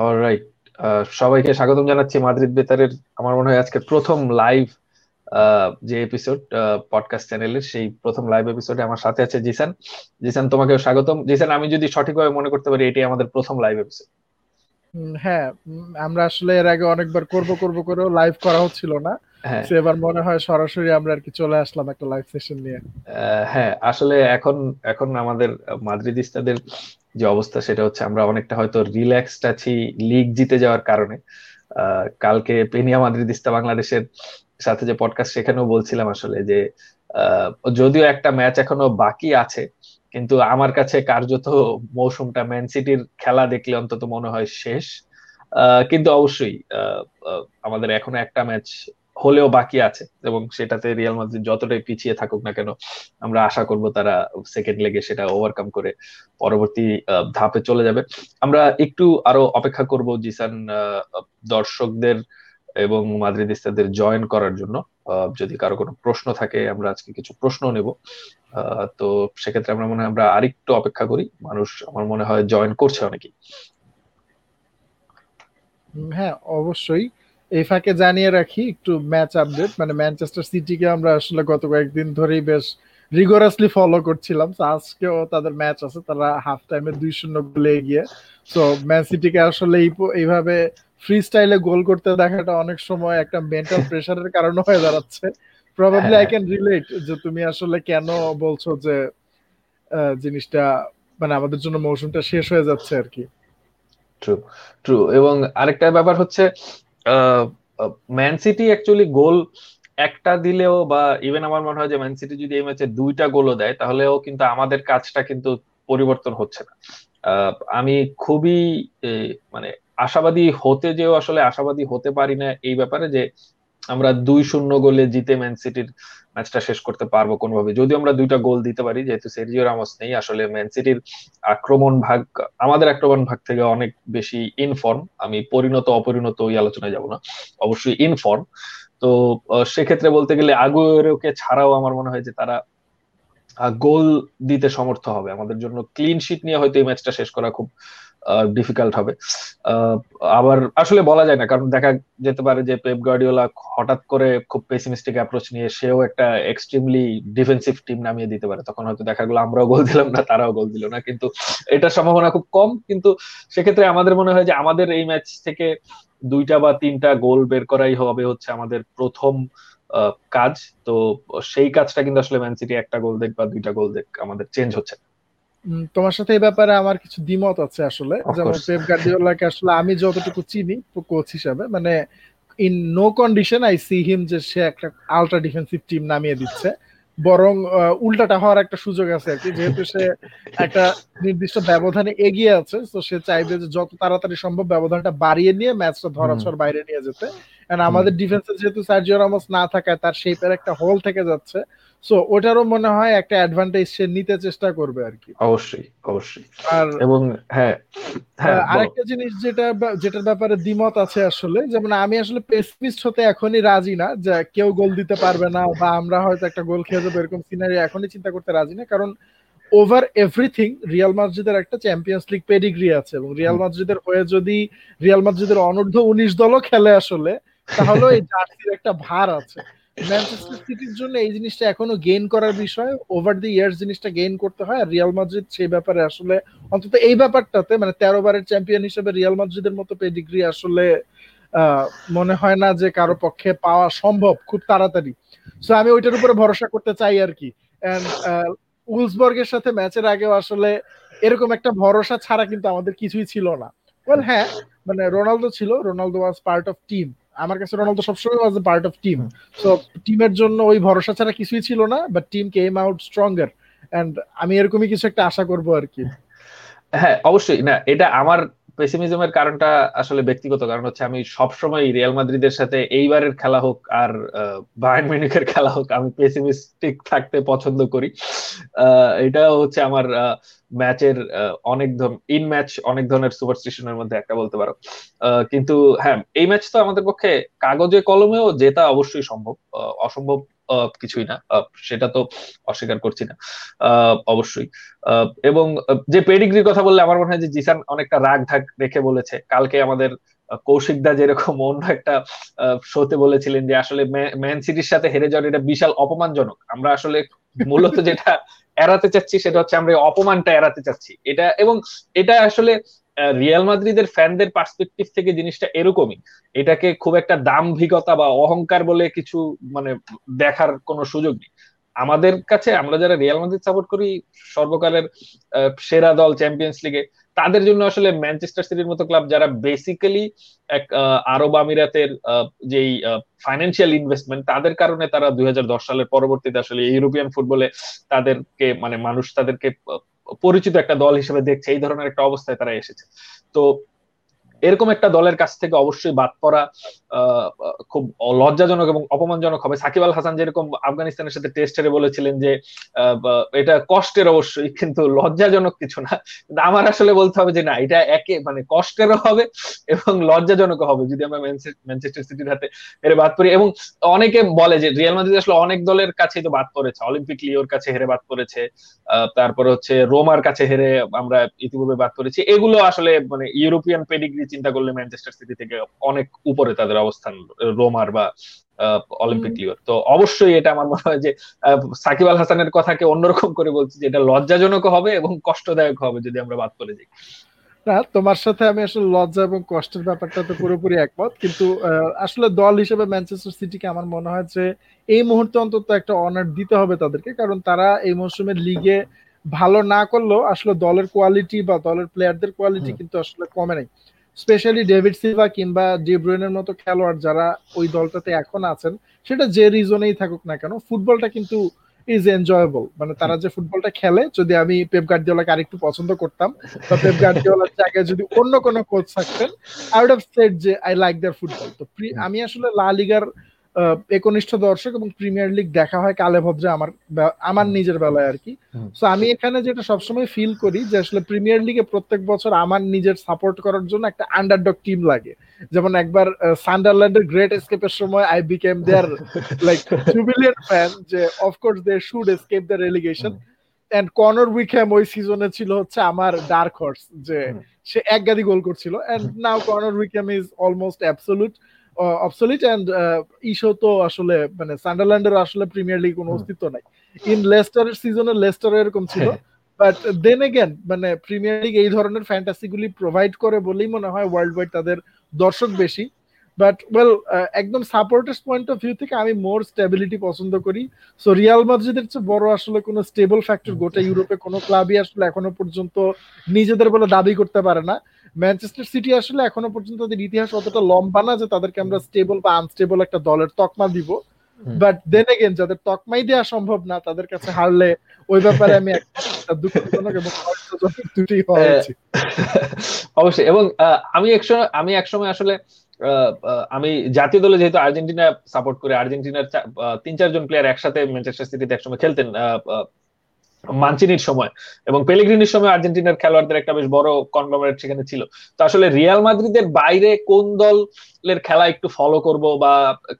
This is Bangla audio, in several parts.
অলরাইট সবাইকে স্বাগতম জানাচ্ছি মাদ্রিদ বেতারের আমার মনে হয় আজকে প্রথম লাইভ যে এপিসোড পডকাস্ট চ্যানেলের সেই প্রথম লাইভ এপিসোডে আমার সাথে আছে জিসান। জিসান তোমাকে স্বাগতম। জিসান আমি যদি সঠিকভাবে মনে করতে পারি এটাই আমাদের প্রথম লাইভ এপিসোড হ্যাঁ আমরা আসলে এর আগে অনেকবার করব করব করেও লাইভ করা হচ্ছিল না। হ্যাঁ। এবার মনে হয় সরাসরি আমরা আর কি চলে আসলাম একটা লাইভ সেশন নিয়ে। হ্যাঁ আসলে এখন এখন আমাদের মাদ্রিদিস্তাদের যে অবস্থা সেটা হচ্ছে আমরা অনেকটা হয়তো রিল্যাক্সড আছি লিগ জিতে যাওয়ার কারণে। কালকে পেনিয়া মাদ্রিদিস্তা বাংলাদেশের সাথে যে পডকাস্ট সেখানেও বলছিলাম আসলে যে যদিও একটা ম্যাচ এখনও বাকি আছে, কিন্তু আমার কাছে কার্যত মৌসুমটা ম্যান সিটির খেলা দেখলে অন্তত মনে হয় শেষ। কিন্তু অবশ্যই আমাদের এখনও একটা ম্যাচ হলেও বাকি আছে এবং সেটাতে রিয়াল মাদ্রিদ যতটাই পিছিয়ে থাকুক না কেন, আমরা আশা করব তারা সেকেন্ড লেগে সেটা ওভারকাম করে পরবর্তী ধাপে চলে যাবে। আমরা একটু আরও অপেক্ষা করব জিসান দর্শকদের এবং মাদ্রিদিস্তাদের জয়েন করার জন্য। যদি কারও কোনো প্রশ্ন থাকে, আমরা আজকে কিছু প্রশ্ন নেব। তো সেক্ষেত্রে আমরা মনে হয় আমরা আরেকটু অপেক্ষা করি। মানুষ আমার মনে হয় জয়েন করছে অনেকেই। হ্যাঁ অবশ্যই। এই ফাঁকে জানিয়ে রাখি, একটু ম্যাচ আপডেট মানে ম্যানচেস্টার সিটিকে আমরা আসলে গত কয়েকদিন ধরেই বেশ রিগোরাসলি ফলো করছিলাম। তো আজকেও তাদের ম্যাচ আছে, তারা হাফ টাইমে দুই শূন্য গোলে এগিয়ে। তো ম্যান সিটিকে আসলে এইভাবে ফ্রি স্টাইলে গোল করতে দেখাটা অনেক সময় একটা মেন্টাল প্রেশারের কারণে হয়ে দাঁড়াচ্ছে। প্রবাবলি আই ক্যান রিলেট যে তুমি আসলে কেন বলছো যে জিনিসটা মানে আমাদের জন্য মৌসুমটা শেষ হয়ে যাচ্ছে আর কি। ট্রু ট্রু এবং আরেকটা ব্যাপার হচ্ছে ম্যান সিটি অ্যাকচুয়ালি গোল একটা দিলেও বা ইভেন আমার মনে হয় যে ম্যান সিটি যদি এই ম্যাচে দুইটা গোলও দেয়, তাহলেও কিন্তু আমাদের কাজটা কিন্তু পরিবর্তন হচ্ছে না। আমি খুবই মানে আশাবাদী হতে যেও আসলে আশাবাদী হতে পারি না এই ব্যাপারে যে আমরা দুই শূন্য গোলে জিতে ম্যান সিটির ম্যাচটা শেষ করতে পারব কোনোভাবে। যদি আমরা দুইটা গোল দিতে পারি, যেহেতু সেরিজিও রামস নেই, আসলে ম্যান সিটির আক্রমণ ভাগ, আমাদের আক্রমণ ভাগ থেকে অনেক বেশি ইনফর্ম আমি পরিণত অপরিণত ওই আলোচনায় যাব না, অবশ্যই ইনফর্ম তো সেক্ষেত্রে বলতে গেলে আগুয়েরোকে ছাড়াও আমার মনে হয় যে তারা গোল দিতে সমর্থ হবে। আমাদের জন্য ক্লিন শিট নিয়ে হয়তো এই ম্যাচটা শেষ করা খুব ডিফিকাল্ট হবে। আবার আসলে বলা যায় না, কারণ দেখা যেতে পারে যে পেপ গার্ডিওলা হঠাৎ করে খুব পেসিমিস্টিক অ্যাপ্রোচ নিয়ে সেও একটা এক্সট্রিমলি ডিফেন্সিভ টিম নামিয়ে দিতে পারে। তখন হয়তো দেখা গেলো, আমরাও গোল দিলাম না, তারাও গোল দিল না। কিন্তু এটার সম্ভাবনা খুব কম। কিন্তু সেক্ষেত্রে আমাদের মনে হয় যে আমাদের এই ম্যাচ থেকে দুইটা বা তিনটা গোল বের করাই হবে হচ্ছে আমাদের প্রথম কাজ। তো সেই কাজটা কিন্তু আসলে ম্যান সিটি একটা গোল দেখ বা দুইটা গোল দেখ আমাদের চেঞ্জ হচ্ছে তোমার সাথে এই ব্যাপারে আমার কিছু দ্বিমত আছে আসলে। যেমন পেপ গার্দিওলাকে আসলে আমি যতটুকু চিনি কোচ হিসাবে মানে in no condition I see him যে সে একটা আলট্রা ডিফেন্সিভ টিম নামিয়ে দিচ্ছে। বরং উল্টাটা হওয়ার একটা সুযোগ আছে আর কি যেহেতু সে একটা নির্দিষ্ট ব্যবধানে এগিয়ে আছে তো সে চাইবে যে যত তাড়াতাড়ি সম্ভব ব্যবধানটা বাড়িয়ে নিয়ে ম্যাচটা ধরাছর বাইরে নিয়ে যেতে। আমাদের ডিফেন্সে যেহেতু সার্জিও রামোস না থাকায় তার শেপের একটা হোল থেকে যাচ্ছে সো ওটারও মনে হয় একটা অ্যাডভান্টেজ সে নিতে চেষ্টা করবে আর কি। অবশ্যই অবশ্যই। আর এবং হ্যাঁ, হ্যাঁ আরেকটা জিনিস যেটা যেটার ব্যাপারে দ্বিমত আছে আসলে যেমন আমি আসলে পেসিমিস্ট হতে এখনই রাজি না যে কেউ গোল দিতে পারবে না বা আমরা হয়তো একটা গোল খেয়ে যাব এরকম সিনারি এখনই চিন্তা করতে রাজি না কারণ ওভার এভরিথিং রিয়াল মাদ্রিদের একটা চ্যাম্পিয়ন্স লিগ পেডিগ্রি আছে এবং রিয়াল মাদ্রিদের হয়ে যদি রিয়াল মাদ্রিদের অনূর্ধ্ব উনিশ দলও খেলে আসলে তাহলে এই জার্সির একটা ভার আছে। ম্যানচেস্টার সিটির জন্য এই জিনিসটা এখনও গেইন করার বিষয়। ওভার দি ইয়ার্স জিনিসটা গেইন করতে হয়। আর রিয়াল মাদ্রিদ সেই ব্যাপারে আসলে অন্তত এই ব্যাপারটাতে মানে তেরো বারের চ্যাম্পিয়ন হিসেবে রিয়াল মাদ্রিদের মতো পেডিগ্রি আসলে মনে হয় না যে কারও পক্ষে পাওয়া সম্ভব খুব তাড়াতাড়ি। সো আমি ওইটার উপরে ভরসা করতে চাই আর কি। উলসবর্গের সাথে ম্যাচের আগেও আসলে এরকম একটা ভরসা ছাড়া কিন্তু আমাদের কিছুই ছিল না। ওয়েল হ্যাঁ মানে রোনালদো ছিল। Ronaldo was part of team আমার কাছে রোনালদো সবসময় was part of team so টিমের জন্য ওই ভরসা ছাড়া কিছুই ছিল না but team came out stronger and আমি এরকমই কিছু একটা আশা করব আর কি। হ্যাঁ অবশ্যই। না, এটা আমার পেসিমিজমের কারণটা আসলে ব্যক্তিগত। কারণ হচ্ছে আমি সবসময় রিয়াল মাদ্রিদের সাথে এইবারের খেলা হোক আর বায়ার্ন মিউনিখের খেলা হোক, আমি পেসিমিস্টিক থাকতে পছন্দ করি। এটা হচ্ছে আমার ম্যাচের অনেক ইন ম্যাচ অনেক ধরনের সুপারস্টিশনের মধ্যে একটা বলতে পারো। কিন্তু হ্যাঁ এই ম্যাচ তো আমাদের পক্ষে কাগজে কলমেও জেতা অবশ্যই সম্ভব অসম্ভব কিছুই না সেটা তো অস্বীকার করছি না অবশ্যই এবং যে পেডিগ্রির কথা বললে আমার মনে হয় যে জিসান অনেকটা রাগ ঢাক রেখে বলেছে, কালকে আমাদের কৌশিক দা যেরকম অন্য একটা শোতে বলেছিলেন যে আসলে ম্যান সিটির সাথে হেরে যাওয়ার এটা বিশাল অপমানজনক, আমরা আসলে মূলত যেটা এড়াতে চাচ্ছি সেটা হচ্ছে আমরা অপমানটা এড়াতে চাচ্ছি, এটা এবং এটা আসলে রিয়াল মাদ্রিদের ফ্যানদের পার্সপেক্টিভ থেকে জিনিসটা এরকমই। এটাকে খুব একটা দাম্ভিকতা বা অহংকার বলে কিছু মানে দেখার কোনো সুযোগ নেই। আমাদের কাছে আমরা যারা রিয়াল মাদ্রিদ সাপোর্ট করি, সর্বকালের সেরা দল চ্যাম্পিয়ন্স লিগে তাদের জন্য আসলে ম্যানচেস্টার সিটির মতো ক্লাব যারা বেসিক্যালি এক আরব আমিরাতের যেই ফাইন্যান্সিয়াল ইনভেস্টমেন্ট তাদের কারণে তারা দুই হাজার দশ সালের পরবর্তীতে আসলে ইউরোপিয়ান ফুটবলে তাদেরকে মানে মানুষ তাদেরকে পরিচিত একটা দল হিসেবে দেখছে এই ধরনের একটা অবস্থায় তারা এসেছে। তো এরকম একটা দলের কাছ থেকে অবশ্যই বাদ পড়া খুব লজ্জাজনক এবং অপমানজনক হবে। সাকিব আল হাসান যেরকম আফগানিস্তানের সাথে টেস্ট হেরে বলেছিলেন যে এটা কষ্টের অবশ্যই, কিন্তু লজ্জাজনক কিছু না। আমার আসলে বলতে হবে যে না, এটা একে মানে কষ্টেরও হবে এবং লজ্জাজনক হবে যদি আমরা ম্যানচেস্টার সিটির হাতে হেরে বাদ পড়ি। এবং অনেকে বলে যে, রিয়াল মাদ্রিদ আসলে অনেক দলের কাছেই তো বাদ পড়েছে। অলিম্পিক লিওর কাছে হেরে বাদ পড়েছে তারপর হচ্ছে রোমার কাছে হেরে আমরা ইতিপূর্বে বাদ পড়েছি। এগুলো আসলে মানে ইউরোপিয়ান পেডিগ্রি চিন্তা করলে ম্যানচেস্টার সিটি থেকে অনেক উপরে তাদের অবস্থান রোমার বা অলিম্পিক লিওর তো অবশ্যই এটা আমার মনে হয় যে সাকিব আল হাসানের কথাকে অন্যরকম করে বলছি যে এটা লজ্জাজনক হবে এবং কষ্টদায়ক হবে যদি আমরা বাদ করে যাই। না তোমার সাথে আমি আসলে লজ্জা এবং কষ্টের ব্যাপারটা তো পুরোপুরি একমত। কিন্তু আসলে দল হিসেবে ম্যানচেস্টার সিটিকে আমার মনে হয় যে এই মুহূর্তে অন্তত একটা অনার দিতে হবে তাদেরকে। কারণ তারা এই মৌসুমের লিগে ভালো না করলেও আসলে দলের কোয়ালিটি বা দলের প্লেয়ারদের কোয়ালিটি কিন্তু আসলে কমে নাই। স্পেশালি ডেভিড সিলভা কিংবা ডিব্রুয়েনের মতো খেলোয়াড় যারা ওই দলটাতে এখন আছেন সেটা যে রিজনেই থাকুক না কেন ফুটবলটা কিন্তু ইজ এনজয়েবল মানে তারা যে ফুটবলটা খেলে যদি আমি পেপ গার্ডিওলাকে আরেকটু পছন্দ করতাম বা পেপ গার্ডিওলার জায়গায় যদি অন্য কোনো কোচ থাকতেন আই উড হ্যাভ সেড যে আই লাইক দেয়ার ফুটবল তো আমি আসলে লা লিগার একনিষ্ঠ দর্শক এবং প্রিমিয়ার লিগ দেখা হয় কালে ভদ্রে আমার আমার নিজের বেলায় আর কি। সো আমি এখানে যেটা সবসময় ফিল করি যে আসলে প্রিমিয়ার লিগে প্রত্যেক বছর আমার নিজের সাপোর্ট করার জন্য একটা আন্ডারডগ টিম লাগে। যেমন একবার সান্ডারল্যান্ডের গ্রেট এসকেপের সময় I became their like jubilean fan যে of course they should escape the relegation and Connor Wickham ওই সিজনে ছিল হচ্ছে আমার ডার্ক হর্স যে সে এক গাদি গোল করছিল। And now Connor Wickham is almost absolute obsolete and ইশো তো আসলে মানে সান্ডারল্যান্ডের আসলে প্রিমিয়ার লিগ কোনো অস্তিত্ব নাই। ইন লেস্টারের সিজনে লেস্টার এরকম ছিল। বাট দেন এগেন মানে প্রিমিয়ার লিগ এই ধরনের ফ্যান্টাসি গুলি প্রোভাইড করে বলেই মনে হয় ওয়ার্ল্ড ওয়াইড তাদের দর্শক বেশি। বাট ওয়েল একদম সাপোর্টার্স পয়েন্ট অফ ভিউ থেকে আমি মোর স্টেবিলিটি পছন্দ করি। সো রিয়াল মাদ্রিদের চেয়ে বড় আসলে কোনো স্টেবল ফ্যাক্টর গোটা ইউরোপে কোনো ক্লাবই আসলে এখনও পর্যন্ত নিজেদের বলে দাবি করতে পারে না। ম্যানচেস্টার সিটি আসলে এখনও পর্যন্ত তাদের ইতিহাস অতটা লম্বা না যে তাদেরকে আমরা স্টেবল বা আনস্টেবল একটা দলের তকমা দিব। বাট দেন এগেন যাদের তকমাই দেওয়া সম্ভব না তাদের কাছে হারলে ওই ব্যাপারে আমি দুঃখজনক এবং দুটি অবশ্যই। এবং আমি একসময় আমি একসময় আসলে আমি জাতীয় দলে যেহেতু আর্জেন্টিনা সাপোর্ট করে আর্জেন্টিনার তিন চারজন প্লেয়ার একসাথে ম্যানচেস্টার সিটিতে একসময় খেলতেন মানচিনির সময় এবং পেলিগ্রিনির সময় আর্জেন্টিনার খেলোয়াড়দের একটা বেশ বড় কনগ্লোমারেট সেখানে ছিল। তো আসলে রিয়াল মাদ্রিদের বাইরে কোন দলের খেলা একটু ফলো করব বা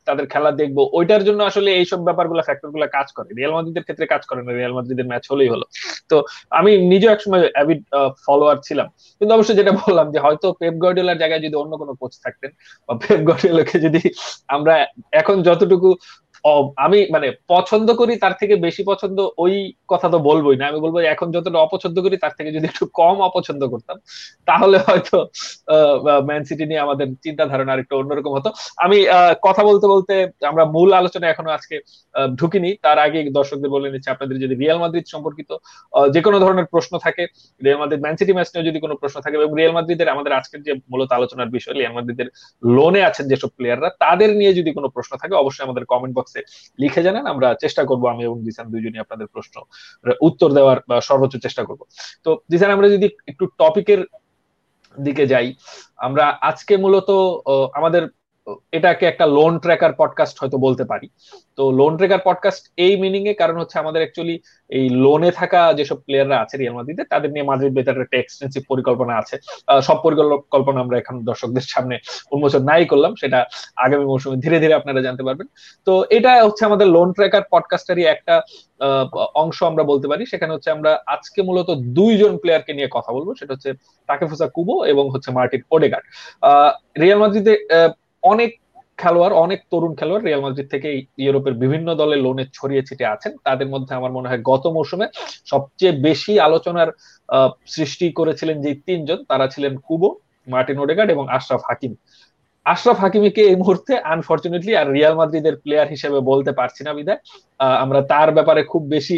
তাদের খেলা দেখব, ওইটার জন্য আসলে এইসব ব্যাপারগুলো ফ্যাক্টরগুলো কাজ করে। রিয়াল মাদ্রিদের ক্ষেত্রে কাজ করে না, রিয়াল মাদ্রিদের ম্যাচ হলেই হলো। তো আমি নিজেও একসময় অ্যাভিড ফলোয়ার ছিলাম। কিন্তু অবশ্যই যেটা বললাম যে হয়তো পেপ গার্ডিওলার জায়গায় যদি অন্য কোনো কোচ থাকতেন বা পেপ গার্ডিওলাকে যদি আমরা এখন যতটুকু আমি মানে পছন্দ করি তার থেকে বেশি পছন্দ ওই কথা তো বলবোই না। আমি বলব এখন যতটা অপছন্দ করি তার থেকে যদি একটু কম অপছন্দ করতাম, তাহলে হয়তো ম্যান সিটি নিয়ে আমাদের চিন্তা ধারণা আরেকটু অন্যরকম হতো। আমি কথা বলতে বলতে আমরা মূল আলোচনা এখনও আজকে ঢুকিনি। তার আগে দর্শকদের বলে নিচ্ছি আপনাদের যদি রিয়াল মাদ্রিদ সম্পর্কিত যে কোনো ধরনের প্রশ্ন থাকে Real Madrid Man City match নিয়ে যদি কোনো প্রশ্ন থাকে, এবং রিয়াল মাদ্রিদের আমাদের আজকের যে মূলত আলোচনার বিষয় রিয়াল মাদ্রিদের লোনে আছেন যেসব প্লেয়াররা তাদের নিয়ে যদি কোনো প্রশ্ন থাকে, অবশ্যই আমাদের কমেন্ট বক্স বক্সে লিখে জানেন, আমরা চেষ্টা করব, আমি এবং দিসান দুইজনই আপনাদের প্রশ্ন উত্তর দেওয়ার সর্বোচ্চ চেষ্টা করব। তো দিসান আমরা যদি একটু টপিকের দিকে যাই, আমরা আজকে মূলত আমাদের এটাকে একটা লোন ট্র্যাকার পডকাস্ট হয়তো বলতে পারি। তো লোন ট্র্যাকার পডকাস্ট এই মিনিং এ কারণ হচ্ছে আমাদের অ্যাকচুয়ালি এই লোনে থাকা যেসব প্লেয়াররা আছে রিয়াল মাদ্রিদে তাদের নিয়ে মাদ্রিদ বেতার একটা এক্সটেন্সিভ পরিকল্পনা আছে। সব পরিকল্পনা আমরা এখন দর্শকদের সামনে উন্মোচন নাই করলাম, সেটা আগামী মৌসুমে ধীরে ধীরে আপনারা জানতে পারবেন। তো এটা হচ্ছে আমাদের লোন ট্র্যাকার পডকাস্টারই একটা অংশ আমরা বলতে পারি। সেখানে হচ্ছে আমরা আজকে মূলত দুইজন প্লেয়ারকে নিয়ে কথা বলব। সেটা হচ্ছে তাকেফুসা কুবো এবং হচ্ছে মার্টিন ওডেগার্ড। রিয়াল মাদ্রিদে অনেক খেলোয়াড়, অনেক তরুণ খেলোয়াড় রিয়াল মাদ্রিদ থেকে ইউরোপের বিভিন্ন দলে লোনে ছড়িয়ে ছিটে আছেন। তাদের মধ্যে আমার মনে হয় গত মৌসুমে সবচেয়ে বেশি আলোচনার সৃষ্টি করেছিলেন যে তিনজন, তারা ছিলেন কুবো, মার্টিন ওডেগার্ড এবং আশরাফ হাকিম। আশরাফ হাকিমিকে এই মুহূর্তে আনফর্চুনেটলি আর রিয়াল মাদ্রিদের প্লেয়ার হিসেবে বলতে পারছি না বিদায়। আমরা তার ব্যাপারে খুব বেশি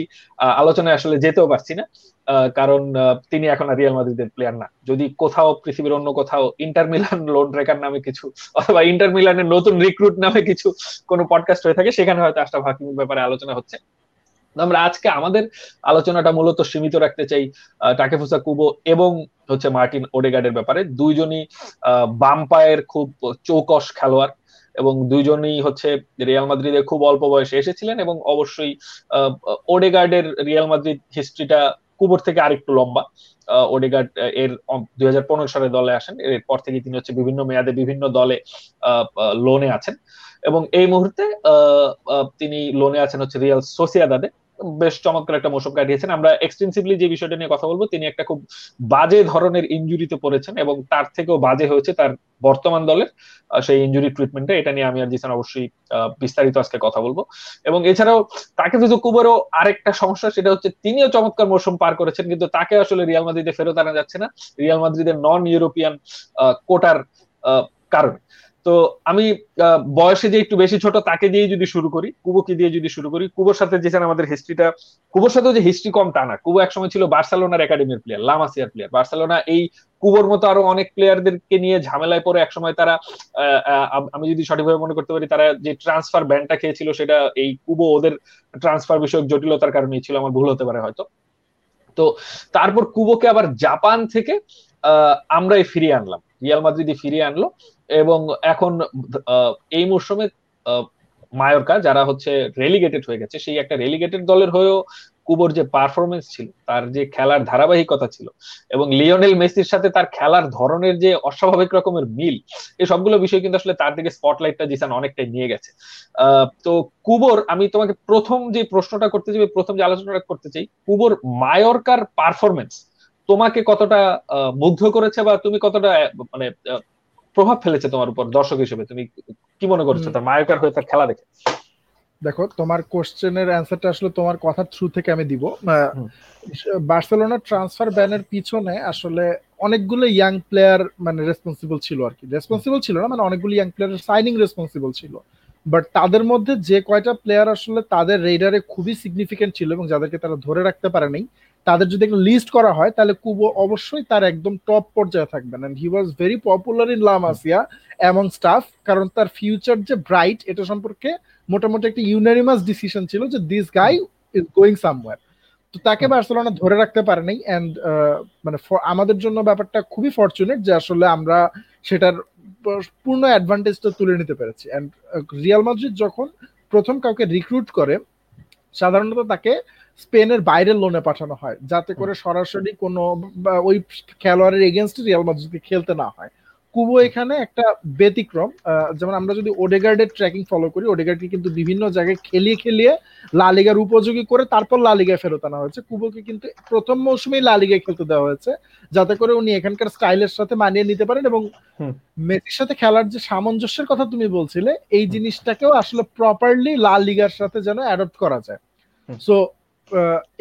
আলোচনায় আসলে যেতেও পারছি না। কারণ তিনি এখন আর রিয়াল মাদ্রিদের প্লেয়ার না। যদি কোথাও পৃথিবীর অন্য কোথাও ইন্টার মিলান লোন ট্রেকার নামে কিছু, অথবা ইন্টার মিলানের নতুন রিক্রুট নামে কিছু কোনো পডকাস্ট হয়ে থাকে, সেখানে হয়তো আশরাফ হাকিমের ব্যাপারে আলোচনা হচ্ছে। আমরা আজকে আমাদের আলোচনাটা মূলত সীমিত রাখতে চাই টাকেফুসা কুবো এবং হচ্ছে মার্টিন ওডেগার্ডের ব্যাপারে। দুইজনই বাম পায়ের খুব চৌকস খেলোয়াড় এবং দুইজনই হচ্ছে রিয়াল মাদ্রিদে খুব অল্প বয়সে এসেছিলেন এবং অবশ্যই ওডেগার্ডের রিয়াল মাদ্রিদ হিস্ট্রিটা কুবোর থেকে আরেকটু লম্বা। ওডেগার্ড এর দুই হাজার পনেরো সালে দলে আসেন। এরপর থেকে তিনি হচ্ছে বিভিন্ন মেয়াদে বিভিন্ন দলে লোনে আছেন। এবং এই মুহূর্তে তিনি লোনে আছেন হচ্ছে রিয়াল সোসিয়াদাদে। বেশ চমৎকার একটা মৌসুম কাটিয়েছেন। আমরা এক্সটেন্সিভলি যে বিষয়টা নিয়ে কথা বলব, তিনি একটা খুব বাজে ধরনের ইঞ্জুরিতে পড়েছেন এবং তার থেকেও বাজে হয়েছে তার বর্তমান দলের সেই ইঞ্জুরি ট্রিটমেন্টে এটা নিয়ে আমি আর জিসান অবশ্যই বিস্তারিত আজকে কথা বলব। এবং এছাড়াও তাকে ফিজু কুবারও আরেকটা সমস্যা, সেটা হচ্ছে তিনিও চমৎকার মৌসুম পার করেছেন, কিন্তু তাকে আসলে রিয়াল মাদ্রিদে ফেরত আনা যাচ্ছে না। রিয়াল মাদ্রিদের নন ইউরোপিয়ান কোটার কারণে। তো আমি বয়সে যে একটু বেশি ছোট তাকে দিয়ে যদি শুরু করি, কুবোকে দিয়ে যদি শুরু করি, কুবোর সাথে যে আমাদের হিস্ট্রিটা কুবোর সাথে যে হিস্ট্রি কম টা না। কুবো একসময় ছিল বার্সেলোনার একাডেমির প্লেয়ার লামাসিয়ার প্লেয়ার বার্সেলোনা এই কুবোর মতো আরও অনেক প্লেয়ারদেরকে নিয়ে ঝামেলায় পড়ে একসময় তারা আমি যদি সঠিকভাবে মনে করতে পারি, তারা যে ট্রান্সফার ব্যানটা খেয়েছিল, সেটা এই কুবো ওদের ট্রান্সফার বিষয়ক জটিলতার কারণেই ছিল, আমার ভুল হতে পারে হয়তো। তো তারপর কুবোকে আবার জাপান থেকে আমরাই ফিরিয়ে আনলাম। রিয়াল মাদ্রিদি ফিরিয়ে আনলো। এবং এখন এই মরশুমে মায়োরকা যারা হচ্ছে রেলিগেটেড হয়ে গেছে, সেই একটা রেলিগেটেড দলের হয়েও কুবোর যে পারফরমেন্স ছিল, তার যে খেলার ধারাবাহিকতা ছিল এবং লিওনেল মেসির সাথে তার খেলার ধরনের যে অস্বাভাবিক রকমের মিল, এই সবগুলো বিষয় কিন্তু আসলে তার দিকে স্পটলাইটটা জিসান অনেকটাই নিয়ে গেছে। তো কুবোর, আমি তোমাকে প্রথম যে প্রশ্নটা করতে চাই, প্রথম যে আলোচনাটা করতে চাই, কুবোর মায়োরকার পারফরমেন্স তোমাকে কতটা মুগ্ধ করেছে বা তুমি কতটা মানে প্রভাব ফেলেছে তোমার উপর দর্শক হিসেবে। তুমি কি মনে করছ? তার মায়োকার হয়ে তার খেলা দেখে? দেখো তোমার কোশ্চেনের অ্যান্সারটা আসলে তোমার কথার থ্রু থেকে আমি দিব। বার্সেলোনা ট্রান্সফার ব্যানের পিছনে আসলে অনেকগুলো ইয়াং প্লেয়ার মানে রেসপন্সিবল ছিল আর কি। রেসপন্সিবল ছিল না মানে অনেকগুলো ইয়াং প্লেয়ার সাইনিং রেসপন্সিবল ছিল। বাট তাদের মধ্যে যে কয়টা প্লেয়ার আসলে তাদের রেডারে খুবই সিগনিফিকেন্ট ছিল এবং যাদেরকে তারা ধরে রাখতে পারেনি তাদের যদি একটা লিস্ট করা হয় তাহলে কুবো অবশ্যই তার একদম টপ পর্যায়ে থাকবেন। And he was very popular in La Masia এমন স্টাফ কারণ তার ফিউচার যে ব্রাইট এটা সম্পর্কে মোটামুটি একটা ইউনানিমাস ডিসিশন ছিল যে this guy is going somewhere তো তাকে বার্সেলোনা ধরে রাখতে পারে নাই এন্ড মানে আমাদের জন্য ব্যাপারটা খুবই ফর্চুনেট যে আসলে আমরা সেটার পূর্ণ অ্যাডভান্টেজটা তুলে নিতে পেরেছি। এন্ড রিয়াল মাদ্রিদ যখন প্রথম কাউকে রিক্রুট করে সাধারণত তাকে স্পেনের বাইরের লোনে পাঠানো হয় যাতে করে সরাসরি কোনো ওই খেলোয়াড়ের এগেনস্ট রিয়াল মাদ্রিদকে খেলতে না হয়। কুবো এখানে একটা ব্যতিক্রম যেমন আমরা যদি ওডেগার্ডের ট্র্যাকিং ফলো করি ওডেগার্ডকে কিন্তু বিভিন্ন জায়গায় খেলিয়ে খেলিয়ে লালিগার উপযোগী করে তারপর লালিগায় ফেরত আনা হয়েছে। কুবোকে কিন্তু প্রথম মৌসুমেই লালিগায় খেলতে দেওয়া হয়েছে যাতে করে উনি এখানকার স্টাইলের সাথে মানিয়ে নিতে পারেন এবং মেসির সাথে খেলার যে সামঞ্জস্যের কথা তুমি বলছিলে এই জিনিসটাকেও আসলে প্রপারলি লা লিগার সাথে যেন অ্যাডপ্ট করা যায়। সো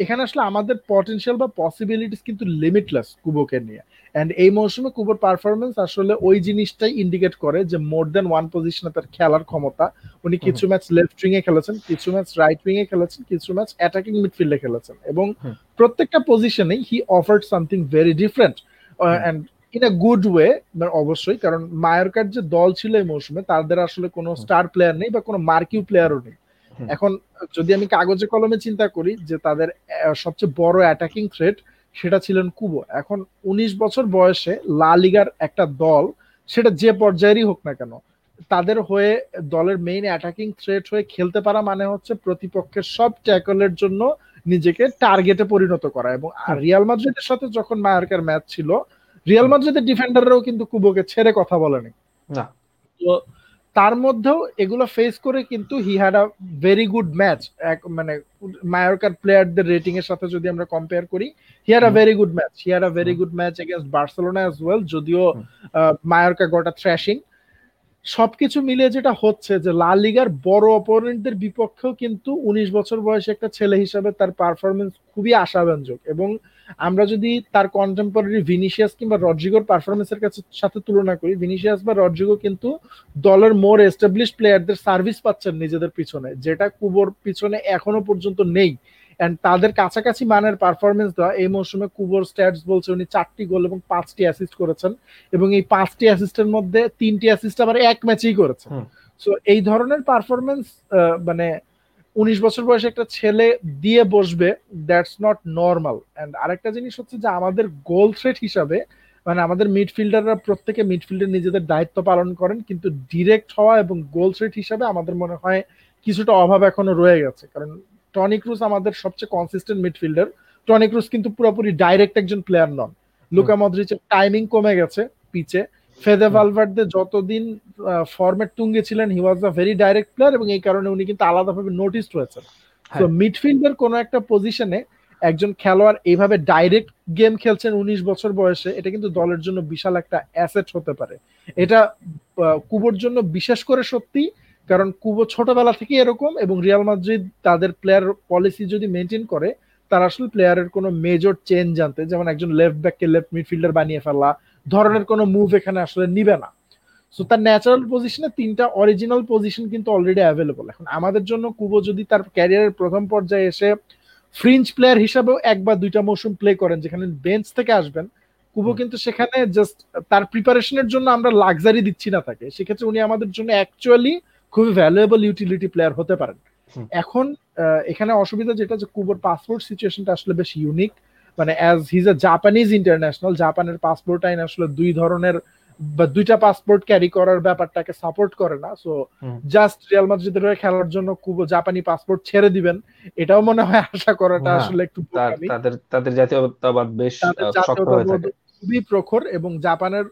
এখানে আসলে আমাদের পটেনশিয়াল বা পসিবিলিটিস কিন্তু লিমিটলেস কুবোকে নিয়ে। অ্যান্ড এই মৌসুমে কুবোর পারফরমেন্স আসলে ওই জিনিসটাই ইন্ডিকেট করে যে মোর দেন ওয়ান পজিশনে তার খেলার ক্ষমতা। উনি কিছু ম্যাচ লেফট উইং এ খেলেছেন কিছু ম্যাচ রাইট উইং এ খেলেছেন কিছু ম্যাচ অ্যাটাকিং মিডফিল্ডে খেলেছেন। এবং প্রত্যেকটা পজিশনেই he offered something very different and in a good way অবশ্যই কারণ মায়ারকার যে দল ছিল এই মৌসুমে তাদের আসলে কোনো স্টার প্লেয়ার নেই বা কোনো মার্কিউ প্লেয়ারও নেই। এখন যদি আমি কাগজে কলমে চিন্তা করি যে তাদের সবচেয়ে বড় অ্যাটাকিং থ্রেট সেটা ছিলেন কুবো। এখন উনিশ বছর বয়সে লা লিগার একটা দল সেটা যে পর্যায়েরই হোক না কেন তাদের হয়ে দলের মেইন অ্যাটাকিং থ্রেট হয়ে খেলতে পারা মানে হচ্ছে প্রতিপক্ষের সব ট্যাকলের জন্য নিজেকে টার্গেটে পরিণত করা। এবং রিয়াল মাদ্রিদের সাথে যখন মায়ার্কার ম্যাচ ছিল রিয়াল মাদ্রিদের ডিফেন্ডাররাও কিন্তু কুবোকে ছেড়ে কথা বলেনি। না। তো তার মধ্যেও এগুলো ফেস করে কিন্তু he had a very good match এক মানে মায়োরকার প্লেয়ারদের রেটিং এর সাথে যদি আমরা কম্পেয়ার করি he had a very good match he had a very good match against Barcelona as well যদিও মায়োরকা গট আ থ্র্যাশিং সবকিছু মিলিয়ে যেটা হচ্ছে যে লা লিগার বড় অপোনেন্টদের বিপক্ষেও কিন্তু উনিশ বছর বয়সে একটা ছেলে হিসাবে তার পারফরমেন্স খুবই আশাব্যঞ্জক। এবং আমরা যদি তার কন্টেম্পোরারি ভিনিসিয়াস কিংবা রড্রিগোর পারফরমেন্সের কাছে, সাথে তুলনা করি ভিনিসিয়াস বা রড্রিগো কিন্তু দলের মোর এস্টাবলিশ প্লেয়ারদের সার্ভিস পাচ্ছেন নিজেদের পিছনে, যেটা কুবোর পিছনে এখনও পর্যন্ত নেই। এন্ড তাদের কাছাকাছি মানের পারফরমেন্স দেওয়া এই মৌসুমে কুবোর স্ট্যাটস বলছে উনি চারটি গোল এবং পাঁচটি অ্যাসিস্ট করেছেন। এবং এই পাঁচটি অ্যাসিস্টের মধ্যে তিনটি অ্যাসিস্ট আবার এক ম্যাচেই করেছেন সো এই ধরনের পারফরমেন্স মানে উনিশ বছর বয়সে একটা ছেলে দিয়ে বসবে দ্যাটস নট নর্মাল অ্যান্ড আরেকটা জিনিস হচ্ছে যে আমাদের গোল থ্রেট হিসাবে মানে আমাদের মিডফিল্ডাররা প্রত্যেকে মিডফিল্ডে নিজেদের দায়িত্ব পালন করেন কিন্তু ডিরেক্ট হওয়া এবং গোল থ্রেট হিসাবে আমাদের মনে হয় কিছুটা অভাব এখনও রয়ে গেছে। কারণ টনি ক্রুজ আমাদের সবচেয়ে কনসিস্টেন্ট মিডফিল্ডার টনি ক্রুজ কিন্তু পুরোপুরি ডাইরেক্ট একজন প্লেয়ার নন। লুকা মদ্রিচের টাইমিং কমে গেছে পিচে। ফেদে ভালভার্দে যতদিন ফর্মেট তুঙ্গে ছিলেন he was a very direct player এবং এই কারণে উনি কিন্তু আলাদাভাবে নোটিস হয়েছেন তো মিডফিল্ডের কোনো একটা পজিশনে একজন খেলোয়াড় এইভাবে ডাইরেক্ট গেম খেলছেন উনিশ বছর বয়সে এটা কিন্তু দলের জন্য বিশাল একটা অ্যাসেট হতে পারে। এটা কুবোর জন্য বিশেষ করে সত্যি কারণ কুবো ছোটবেলা থেকে এরকম এবং রিয়াল মাদ্রিদ তাদের প্লেয়ার পলিসি যদি মেনটেন করে তার আসলে প্লেয়ারের কোনো মেজর চেঞ্জ জানতে যেমন একজন লেফট ব্যাককে লেফট মিডফিল্ডার বানিয়ে ফেলা ধরনের কোনো মুভ এখানে আসলে নিবে না। সো তার ন্যাচারাল পজিশনে তিনটা অরিজিনাল পজিশন কিন্তু অলরেডি অ্যাভেলেবল এখন আমাদের জন্য কুবো যদি তার ক্যারিয়ারের প্রথম পর্যায়ে এসে ফ্রিঞ্চ প্লেয়ার হিসাবেও এক বা দুইটা মৌসুম প্লে করেন যেখানে বেঞ্চ থেকে আসবেন কুবো কিন্তু সেখানে জাস্ট তার প্রিপারেশনের জন্য আমরা লাক্সারি দিচ্ছি না তাকে। সেক্ষেত্রে উনি আমাদের জন্য অ্যাকচুয়ালি খুবই ভ্যালুয়েবল ইউটিলিটি প্লেয়ার হতে পারেন। এখন এখানে অসুবিধা যেটা যে কুবোর পাসপোর্ট সিচুয়েশনটা আসলে বেশ ইউনিক মানে as he's a Japanese international জাপানের পাসপোর্ট আইন আসলে দুই ধরনের বা দুইটা পাসপোর্ট ক্যারি করার ব্যাপারটাকে সাপোর্ট করে না। সো জাস্ট রিয়াল মাদ্রিদের হয়ে খেলার জন্য খুব জাপানি পাসপোর্ট ছেড়ে দিবেন। এটাও মনে হয় আশা করাটা আসলে একটু তাদের তাদের জাতীয়তাবাদ বেশ শক্ত হয়ে থাকে খুবই প্রখর এবং জাপানের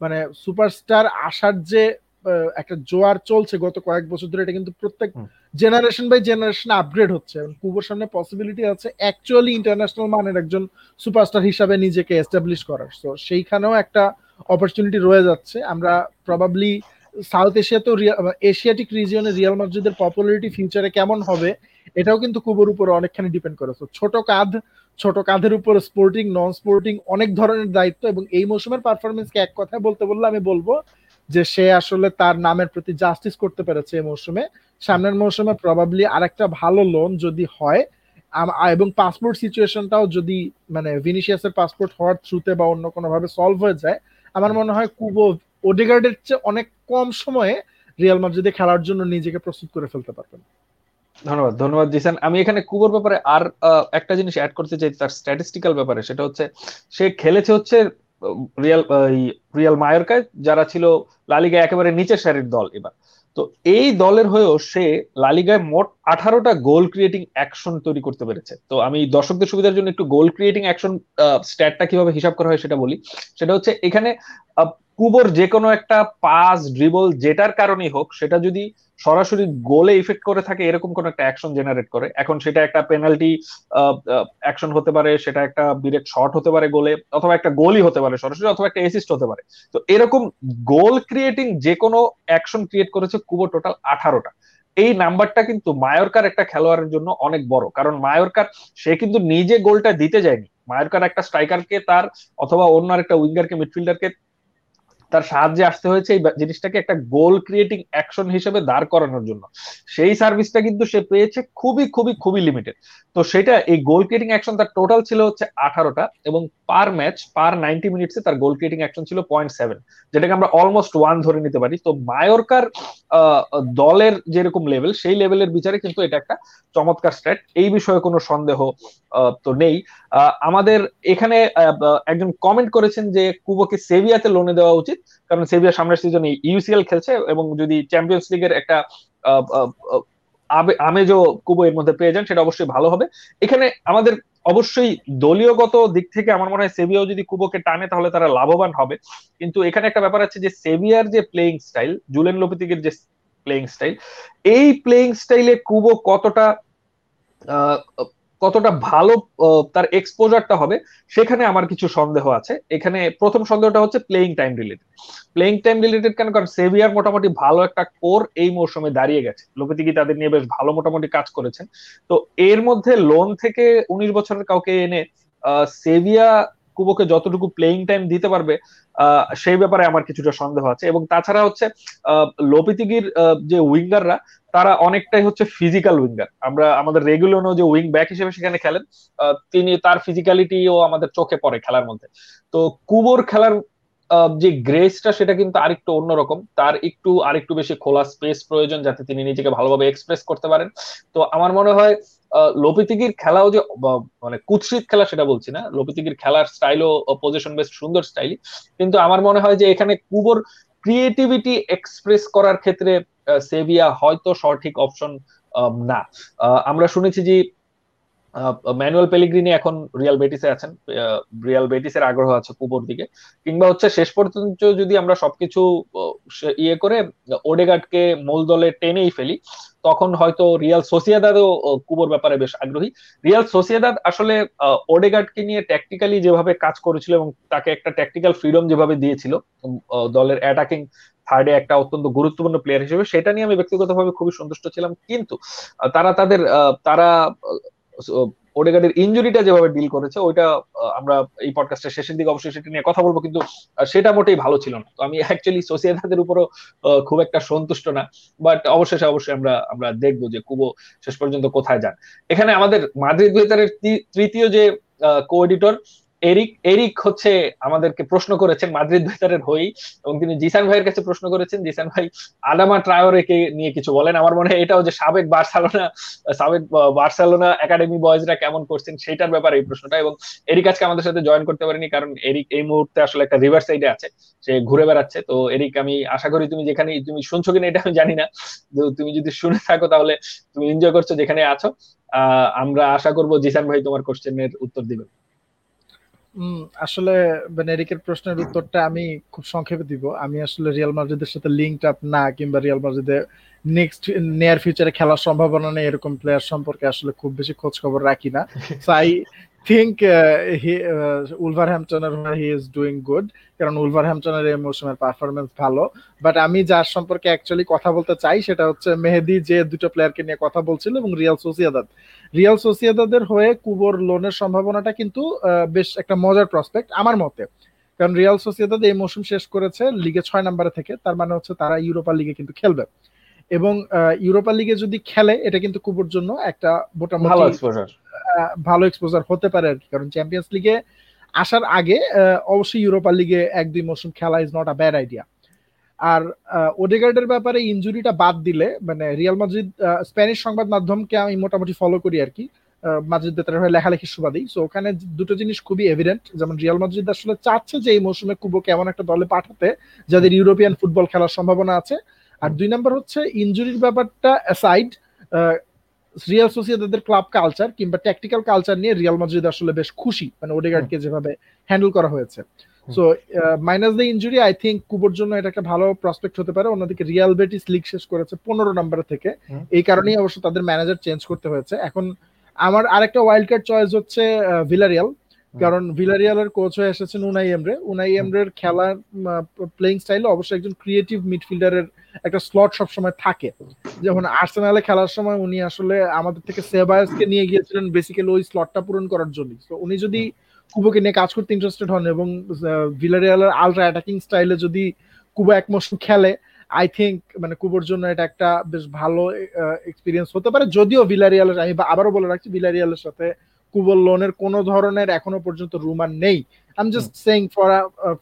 মানে সুপারস্টার আসার যে একটা জোয়ার চলছে গত কয়েক বছর ধরে এটা কিন্তু প্রত্যেক জেনারেশন বাই জেনারেশন আপগ্রেড হচ্ছে। এবং কুবোর সামনে পসিবিলিটি আছে অ্যাকচুয়ালি ইন্টারন্যাশনাল মানের একজন সুপারস্টার হিসাবে নিজেকে এস্টাবলিশ করার। সো সেইখানেও একটা অপরচুনিটি রয়ে যাচ্ছে। আমরা প্রবাবলি সাউথ এশিয়াতেও এশিয়াটিক রিজিয়নে রিয়াল মাদ্রিদের পপুলারিটি ফিউচারে কেমন হবে এটাও কিন্তু কুবোর উপর অনেকখানি ডিপেন্ড করে। ছোট কাঁধ ছোট কাঁধের উপর স্পোর্টিং নন স্পোর্টিং অনেক ধরনের দায়িত্ব এবং এই মৌসুমের পারফরমেন্সকে এক কথায় বলতে বললে আমি বলব যে সে আসলে তার নামের প্রতি জাস্টিস করতে পেরেছে এই মৌসুমে। সামনের মৌসুমে প্রবাবলি আরেকটা ভালো লোন যদি হয় এবং পাসপোর্ট সিচুয়েশনটাও যদি মানে ভিনিসিয়াসের পাসপোর্ট হওয়ার থ্রুতে বা অন্য কোনোভাবে সলভ হয়ে যায়, আমার মনে হয় কুবো ওডেগার্ডের চেয়ে অনেক কম সময়ে রিয়াল মাদ্রিদে খেলার জন্য নিজেকে প্রস্তুত করে ফেলতে পারবেন। ধন্যবাদ ধন্যবাদ, জিসান। আমি এখানে কুবোর ব্যাপারে আর একটা জিনিস অ্যাড করতে চাই, তার স্ট্যাটিস্টিক্যাল ব্যাপারে, সেটা হচ্ছে সে খেলেছে হচ্ছে রিয়াল রিয়াল মায়োরকায় যারা ছিল লালিগায় একেবারে নিচের সারির দল এবার। তো এই দলের হয়েও সে লালিগায় মোট আঠারোটা গোল ক্রিয়েটিং অ্যাকশন তৈরি করতে পেরেছে। তো আমি দর্শকদের সুবিধার জন্য একটু গোল ক্রিয়েটিং অ্যাকশন স্ট্যাটটা কীভাবে হিসাব করা হয় সেটা বলি। সেটা হচ্ছে এখানে কুবোর যে কোনো একটা পাস ড্রিবল যেটার কারণেই হোক, সেটা যদি সরাসরি গোলে ইফেক্ট করে থাকে, এরকম কোন একটা অ্যাকশন জেনারেট করে, এখন সেটা একটা পেনাল্টি অ্যাকশন হতে পারে, সেটা একটা ডিরেক্ট শট হতে পারে গোলে অথবা একটা গোলই হতে পারে সরাসরি, অথবা একটা এসিস্ট হতে পারে। তো এরকম গোল ক্রিয়েটিং যে কোনো অ্যাকশন ক্রিয়েট করেছে কুবো টোটাল আঠারোটা। এই নাম্বারটা কিন্তু মায়োরকার একটা খেলোয়াড়ের জন্য অনেক বড়। কারণ মায়োরকার, সে কিন্তু নিজে গোলটা দিতে যায়নি। মায়োরকার একটা স্ট্রাইকারকে তার, অথবা অন্য একটা উইঙ্গারকে মিডফিল্ডারকে তার সাহায্যে আসতে হয়েছে এই জিনিসটাকে একটা গোল ক্রিয়েটিং অ্যাকশন হিসেবে দাঁড় করানোর জন্য। সেই সার্ভিসটা কিন্তু সে পেয়েছে খুবই খুবই খুবই লিমিটেড তো সেটা এই গোল ক্রিয়েটিং অ্যাকশন তার টোটাল ছিল হচ্ছে আঠারোটা এবং পার ম্যাচ পার নাইনটি মিনিটসে তার গোল ক্রিয়েটিং অ্যাকশন ছিল পয়েন্ট সেভেন যেটাকে আমরা অলমোস্ট ওয়ান ধরে নিতে পারি। তো মায়োরকার দলের যেরকম লেভেল সেই লেভেলের বিচারে কিন্তু এটা একটা চমৎকার স্ট্যাট এই বিষয়ে কোনো সন্দেহ তো নেই। আমাদের এখানে একজন কমেন্ট করেছেন যে কুবোকে সেভিয়াতে লোনে দেওয়া উচিত। কারণ সেভিয়া সামনের সিজনে ইউসিএল খেলছে এবং যদি চ্যাম্পিয়ন্স লিগের একটা আমেজও কুবো এর মধ্যে পেয়ে যান, সেটা অবশ্যই ভালো হবে। এখানে আমাদের অবশ্যই দলীয়গত দিক থেকে আমার মনে হয় সেভিয়াও যদি কুবোকে টানে, তাহলে তারা লাভবান হবে। কিন্তু এখানে একটা ব্যাপার আছে যে সেভিয়ার যে প্লেইং স্টাইল জুলেন লোপিতিকের যে প্লেইং স্টাইল এই প্লেইং স্টাইলে কুবো কতটা কতটা ভালো তার এক্সপোজারটা হবে, সেখানে আমার কিছু সন্দেহ আছে। এখানে প্রথম সন্দেহটা হচ্ছে playing time related playing time related কেন? কারণ সেভিয়ার মোটামুটি ভালো একটা কোর এই মৌসুমে দাঁড়িয়ে গেছে। লোপেতিকি তাদের নিয়ে বেশ ভালো মোটামুটি কাজ করেছেন। তো এর মধ্যে লোন থেকে উনিশ বছরের কাউকে এনে সেভিয়া কুবোকে যতটুকু প্লেইং টাইম দিতে পারবে সেই ব্যাপারে আমার কিছুটা সন্দেহ আছে। এবং তাছাড়া হচ্ছে লোপিতিগির যে উইঙ্গাররা, তারা অনেকটাই হচ্ছে ফিজিক্যাল উইঙ্গার আমরা, আমাদের রেগুলার যে উইং ব্যাক হিসেবে সেখানে খেলেন তিনি তার ফিজিক্যালিটিও আমাদের চোখে পড়ে খেলার মধ্যে। তো কুবোর খেলার যে গ্রেসটা সেটা কিন্তু আরেকটু অন্যরকম। তার একটু, আরেকটু বেশি খোলা স্পেস প্রয়োজন যাতে তিনি নিজেকে ভালোভাবে এক্সপ্রেস করতে পারেন। তো আমার মনে হয় লোপিতিগির খেলাও যে মানে কুৎসিত খেলা সেটা বলছি না। লোপিতিগির খেলার স্টাইলও পজিশন বেশ সুন্দর স্টাইল কিন্তু আমার মনে হয় যে এখানে কুবোর ক্রিয়েটিভিটি এক্সপ্রেস করার ক্ষেত্রে সেভিয়া হয়তো সঠিক অপশন না। আমরা শুনেছি যে ম্যানুয়াল পেলিগ্রিনি এখন রিয়াল বেটিসে আছেন। রিয়াল বেটিসের আগ্রহ আছে কুবোর দিকে। কিংবা হচ্ছে শেষ পর্যন্ত যদি আমরা সবকিছু ইয়ে করে ওডেগার্ডকে মূল দলে টেনেই ফেলি, তখন হয়তো রিয়াল সোসিয়াদাদও কুবোর ব্যাপারে বেশ আগ্রহী। রিয়াল সোসিয়াদাদ আসলে ওডেগার্ডকে নিয়ে ট্যাকটিক্যালি যেভাবে কাজ করেছিল এবং তাকে একটা ট্যাকটিক্যাল ফ্রিডম যেভাবে দিয়েছিল দলের অ্যাটাকিং থার্ডে একটা অত্যন্ত গুরুত্বপূর্ণ প্লেয়ার হিসেবে, সেটা নিয়ে আমি ব্যক্তিগতভাবে খুবই সন্তুষ্ট ছিলাম। কিন্তু তারা তাদের তারা ওডেগার্ডের ইঞ্জুরিটা যেভাবে ডিল করেছে, ওইটা আমরা এই পডকাস্টের শেষের দিকে অবশ্যই সেটা নিয়ে কথা বলব, কিন্তু সেটা মোটেই ভালো ছিল না। তো আমি অ্যাকচুয়ালি সোসিয়েদাদের উপরও খুব একটা সন্তুষ্ট না বাট অবশেষে অবশ্যই আমরা আমরা দেখব যে কুবো শেষ পর্যন্ত কোথায় যান। এখানে আমাদের মাদ্রিদ বেতারের তৃতীয় যে কো এডিটর এরিক এরিক হচ্ছে আমাদেরকে প্রশ্ন করেছেন মাদ্রিদ ভেতরের হয়েই এবং তিনি জিসান ভাইয়ের কাছে প্রশ্ন করেছেন। জিসান ভাই, আদামা ট্রায়োরেকে নিয়ে কিছু বলেন। আমার মনে হয় এটাও যে সাবেক বার্সেলোনা সাবেক বার্সেলোনা একাডেমি বয়েজরা কেমন করছেন সেটার ব্যাপারে এই প্রশ্নটা এবং এরিক আজকে আমাদের সাথে জয়েন করতে পারেনি কারণ এরিক এই মুহূর্তে আসলে একটা রিভার সাইডে আছে, সে ঘুরে বেড়াচ্ছে। তো এরিক, আমি আশা করি তুমি যেখানে, তুমি শুনছো কিনা এটা আমি জানি না। তুমি যদি শুনে থাকো তাহলে তুমি এনজয় করছ যেখানে আছো। আমরা আশা করব জিসান ভাই তোমার কোশ্চেনের উত্তর দিবেন। আসলে বেনেরিকের প্রশ্নের উত্তরটা আমি খুব সংক্ষেপে দিব। আমি আসলে রিয়াল মাদ্রিদের সাথে লিঙ্কড আপ না কিংবা রিয়াল মাদ্রিদে নেক্সট নিয়ার ফিউচারে খেলার সম্ভাবনা নেই এরকম প্লেয়ার সম্পর্কে আসলে খুব বেশি খোঁজ খবর রাখি না। তাই থিঙ্ক হি উলভারহ্যাম্পটনের হি ইজ ডুইং গুড কারণ উলভারহ্যাম্পটনের এই মৌসুমের পারফরমেন্স ভালো। বাট আমি যার সম্পর্কে অ্যাকচুয়ালি কথা বলতে চাই, সেটা হচ্ছে মেহেদি যে দুটো প্লেয়ারকে নিয়ে কথা বলছিল এবং রিয়াল সোসিয়াদাদ রিয়াল সোসিয়াদাদের হয়ে কুবোর লোনের সম্ভাবনাটা কিন্তু বেশ একটা মজার প্রসপেক্ট আমার মতে। কারণ রিয়াল সোসিয়াদাদ এই মৌসুম শেষ করেছে লিগে ছয় নম্বরে থেকে, তার মানে হচ্ছে তারা ইউরোপা লিগে কিন্তু খেলবে। এবং ইউরোপা লিগে যদি খেলে এটা কিন্তু কুবুর জন্য একটা মোটামুটি ভালো এক্সপোজার ভালো এক্সপোজার হতে পারে আর কি। কারণ চ্যাম্পিয়ন্স লিগে আসার আগে অবশ্যই ইউরোপা লিগে এক দুই মৌসুম খেলা is not a bad idea আর ওডেগার্ডের ব্যাপারে ইঞ্জুরিটা বাদ দিলে মানে রিয়াল মাদ্রিদ স্প্যানিশ সংবাদ মাধ্যমকে আমি মোটামুটি ফলো করি আর কি। মাদ্রিদ বেতারের হয়ে লেখালেখি সুবাদেই। সো ওখানে দুটো জিনিস খুবই এভিডেন্ট যেমন রিয়াল মাদ্রিদ আসলে চাচ্ছে যে এই মৌসুমে কুবোকে এমন একটা দলে পাঠাতে যাদের ইউরোপিয়ান ফুটবল খেলার সম্ভাবনা আছে। আর দুই নম্বর হচ্ছে ইঞ্জুরির ব্যাপারটা অ্যাসাইড রিয়াল সোসিয়াদের ক্লাব কালচার কিংবা ট্যাকটিক্যাল কালচার নিয়ে রিয়াল মাদ্রিদ আসলে বেশ খুশি মানে ওডেগার্ডকে যেভাবে হ্যান্ডেল করা হয়েছে। So minus the injury I think কুবোর জন্য এটা একটা ভালো প্রসপেক্ট হতে পারে। অন্যদিকে রিয়াল বেটিস লিগ শেষ করেছে পনেরো নম্বর থেকে। এই কারণেই অবশ্য তাদের ম্যানেজার চেঞ্জ করতে হয়েছে। এখন আমার আরেকটা ওয়াইল্ড কার্ড চয়েস হচ্ছে ভিলারিয়াল কারণ ভিলারিয়ালের কোচ হয়ে এসেছেন উনাই এমরে। উনাই এমরের খেলার প্লেইং স্টাইলে অবশ্যই একজন ক্রিয়েটিভ মিডফিল্ডারের একটা স্লট সবসময় থাকে। যেমন আর্সেনালে খেলার সময় উনি আসলে আমাদের থেকে সেবায়াসকে নিয়ে গিয়েছিলেন বেসিক্যালি ওই স্লটটা পূরণ করার জন্য। তো উনি যদি কুবোকে নিয়ে কাজ করতে ইন্টারেস্টেড হন এবং ভিলারিয়ালের আলট্রা অ্যাটাকিং স্টাইলে যদি কুবো এক মৌসুম খেলে আই থিঙ্ক মানে কুবোর জন্য এটা একটা বেশ ভালো এক্সপিরিয়েন্স হতে পারে। যদিও ভিলারিয়ালের আমি আবারও বলে রাখছি ভিলারিয়ালের সাথে কুবল লোনের কোনো ধরনের এখনও পর্যন্ত রুমার নেই I am just saying for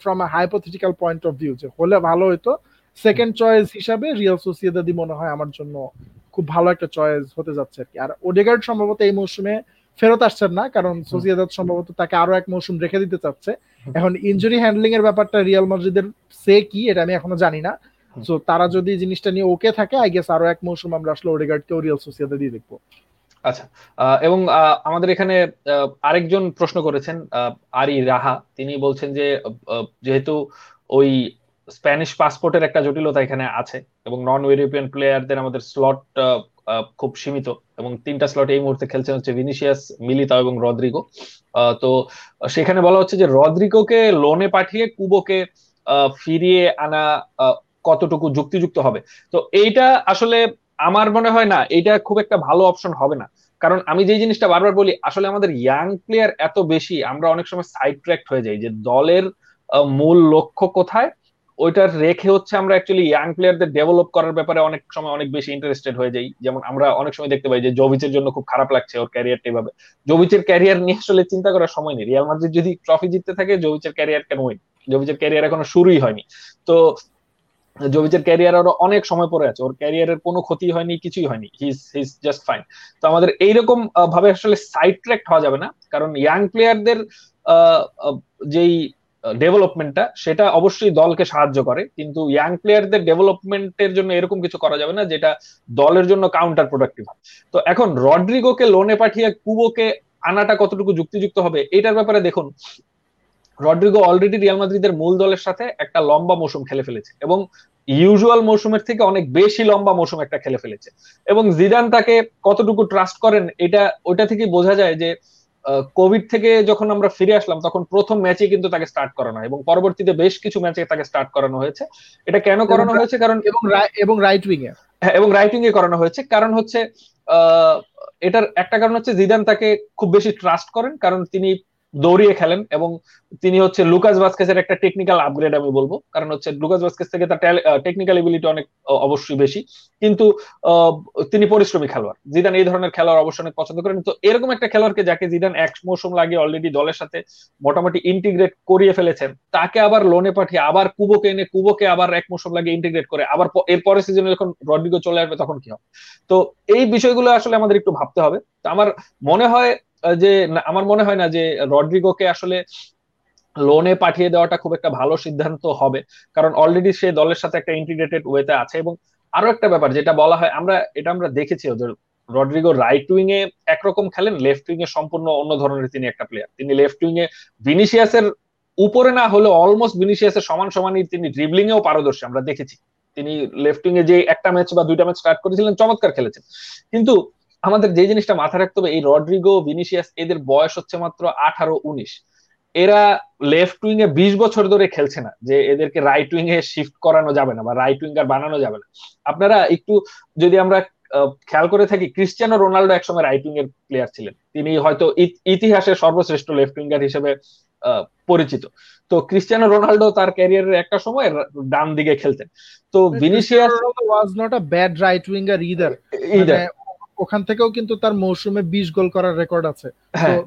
from a hypothetical point of view যে হলে ভালো হতো সেকেন্ড চয়েস হিসাবে রিয়াল সোসিয়েদাদি মনে হয় আমার জন্য খুব ভালো একটা চয়েস হতে যাচ্ছে আর কি। আর ওডেগার্ড সম্ভবত এই মৌসুমে ফেরত আসছেন না কারণ সোসিয়াদাদ সম্ভবত তাকে আরও এক মৌসুম রেখে দিতে চাচ্ছে। এখন ইনজুরি হ্যান্ডলিং এর ব্যাপারটা রিয়াল মাদ্রিদের সে কি এটা আমি এখনও জানি না। সো তারা যদি জিনিসটা নিয়ে ওকে থাকে আই গেস আরও এক মৌসুম আমরা আসলে ওডিগার্ডকেও রিয়াল সোসিয়াদা দিয়ে দেখব। আচ্ছা এবং আমাদের এখানে আরেকজন প্রশ্ন করেছেন আরি রাহা। তিনি বলছেন যে যেহেতু ওই স্প্যানিশ পাসপোর্টের একটা জটিলতা এখানে আছে এবং নন ইউরোপিয়ান প্লেয়ারদের আমাদের স্লট খুব সীমিত এবং তিনটা স্লট এই মুহূর্তে খেলছেন হচ্ছে ভিনিসিয়াস মিলিতা এবং রদ্রিগো তো সেখানে বলা হচ্ছে যে রদ্রিগোকে লোনে পাঠিয়ে কুবোকে ফিরিয়ে আনা কতটুকু যুক্তিযুক্ত হবে? তো এইটা আসলে আমার মনে হয় না, এটা খুব একটা ভালো অপশন হবে না। কারণ আমি যে জিনিসটা বারবার বলি, আসলে আমাদের ইয়াং প্লেয়ার এত বেশি, আমরা অনেক সময় সাইড ট্র্যাক্ট হয়ে যাই যে দলের মূল লক্ষ্য কোথায়, ওইটার রেখে হচ্ছে আমরা অ্যাকচুয়ালি ইয়াং প্লেয়ারদের ডেভেলপ করার ব্যাপারে অনেক সময় অনেক বেশি ইন্টারেস্টেড হয়ে যাই। যেমন আমরা অনেক সময় দেখতে পাই যে জবিচের জন্য খুব খারাপ লাগছে ওর ক্যারিয়ারটা এভাবে। জবিচের ক্যারিয়ার নিয়ে আসলে চিন্তা করার সময় নেই। রিয়াল মাদ্রিদ যদি ট্রফি জিততে থাকে জবিচের ক্যারিয়ার কেন উইন জবিচের ক্যারিয়ার এখনও শুরুই হয়নি। তো জবিচের ক্যারিয়ার আরও অনেক সময় পরে আছে। ওর ক্যারিয়ারের কোনো ক্ষতি হয়নি, কিছুই হয়নি। হিজ হিজ জাস্ট ফাইন তো আমাদের এইরকম ভাবে আসলে সাইড ট্র্যাক্ট হওয়া যাবে না। কারণ ইয়াং প্লেয়ারদের যেই ডেভেলপমেন্টটা সেটা অবশ্যই দলকে সাহায্য করে। কিন্তু ইয়াং প্লেয়ারদের ডেভেলপমেন্টের জন্য এরকম কিছু করা যাবে না, যেটা দলের জন্য কাউন্টার প্রোডাক্টিভ হয় তো এখন রড্রিগোকে লোনে পাঠিয়ে কুবোকে আনাটা কতটুকু যুক্তিযুক্ত হবে, এটার ব্যাপারে দেখুন। রড্রিগো অলরেডি রিয়াল মাদ্রিদের মূল দলের সাথে একটা লম্বা মৌসুম খেলে ফেলেছে এবং ইউজুয়াল মৌসুমের থেকে অনেক বেশি লম্বা মৌসুম একটা খেলে ফেলেছে। এবং জিদান তাকে কতটুকু ট্রাস্ট করেন এটা ওইটা থেকে বোঝা যায় যে কোভিড থেকে যখন আমরা ফিরে আসলাম তখন প্রথম ম্যাচে কিন্তু তাকে স্টার্ট করানো হয় এবং পরবর্তীতে বেশ কিছু ম্যাচে তাকে স্টার্ট করানো হয়েছে। এটা কেন করানো হয়েছে? কারণ এবং এবং রাইট উইং এ। হ্যাঁ এবং রাইট উইং এ করানো হয়েছে। কারণ হচ্ছে এটার একটা কারণ হচ্ছে জিদান তাকে খুব বেশি ট্রাস্ট করেন কারণ তিনি দৌড়িয়ে খেলেন এবং তিনি হচ্ছে লুকাস ভাস্কেসের একটা টেকনিক্যাল আপগ্রেড আমি বলব। কারণ হচ্ছে লুকাস ভাস্কেস থেকে তার টেকনিক্যাল এবিলিটি অনেক অবশ্যই বেশি। কিন্তু তিনি পরিশ্রমী খেলোয়াড়। জিদান এই ধরনের খেলোয়াড় অবশ্যই অনেক পছন্দ করেন। তো এরকম একটা খেলোয়াড়কে যাকে জিদান এক মৌসুম লাগিয়ে অলরেডি দলের সাথে মোটামুটি ইন্টিগ্রেট করিয়ে ফেলেছেন, তাকে আবার লোনে পাঠিয়ে আবার কুবোকে এনে কুবোকে আবার এক মৌসুম লাগিয়ে ইন্টিগ্রেট করে, আবার এর পরের সিজনে যখন রড্রিগো চলে আসবে তখন কি হবে? তো এই বিষয়গুলো আসলে আমাদের একটু ভাবতে হবে। তো আমার মনে হয় যে আমার মনে হয় না যে রড্রিগোকে আসলে লোনে পাঠিয়ে দেওয়াটা খুব একটা ভালো সিদ্ধান্ত হবে। কারণ অলরেডি সে দলের সাথে একটা ইন্টিগ্রেটেড ওয়েতে আছে এবং আরও একটা ব্যাপার যেটা বলা হয়, আমরা, এটা আমরা দেখেছি ওদের রড্রিগো রাইট উইং এ একরকম খেলেন লেফট উইং এ সম্পূর্ণ অন্য ধরনের তিনি একটা প্লেয়ার তিনি লেফট উইং এ ভিনিসিয়াসের উপরে না হলেও অলমোস্ট ভিনিসিয়াসের সমান সমানই তিনি ড্রিবলিং এও পারদর্শী, আমরা দেখেছি। তিনি লেফট উইং এ যে একটা ম্যাচ বা দুইটা ম্যাচ স্টার্ট করেছিলেন, চমৎকার খেলেছেন। কিন্তু আমাদের যে জিনিসটা মাথায় রাখতে হবে এই রড্রিগো ভিনিসিয়াস এদের বয়স হচ্ছে মাত্র আঠারো উনিশ। এরা লেফট উইং এ বিশ বছর ধরে খেলছে না যে এদেরকে রাইট উইং এ শিফট করানো যাবে না বা রাইট উইঙ্গার বানানো যাবে না। আপনারা একটু যদি আমরা খেয়াল করে থাকি ক্রিস্টিয়ানো রোনাল্ডো একসময় রাইট উইং এর প্লেয়ার ছিলেন। তিনি হয়তো ইতিহাসের সর্বশ্রেষ্ঠ লেফট উইঙ্গার হিসেবে পরিচিত। তো ক্রিস্টিয়ানো রোনাল্ডো তার ক্যারিয়ারের একটা সময় ডান দিকে খেলতেন। তো Vinicius was not a bad right winger either either ওখান থেকেও কিন্তু তার মৌসুমে বিশ গোল করার রেকর্ড আছে। হ্যাঁ।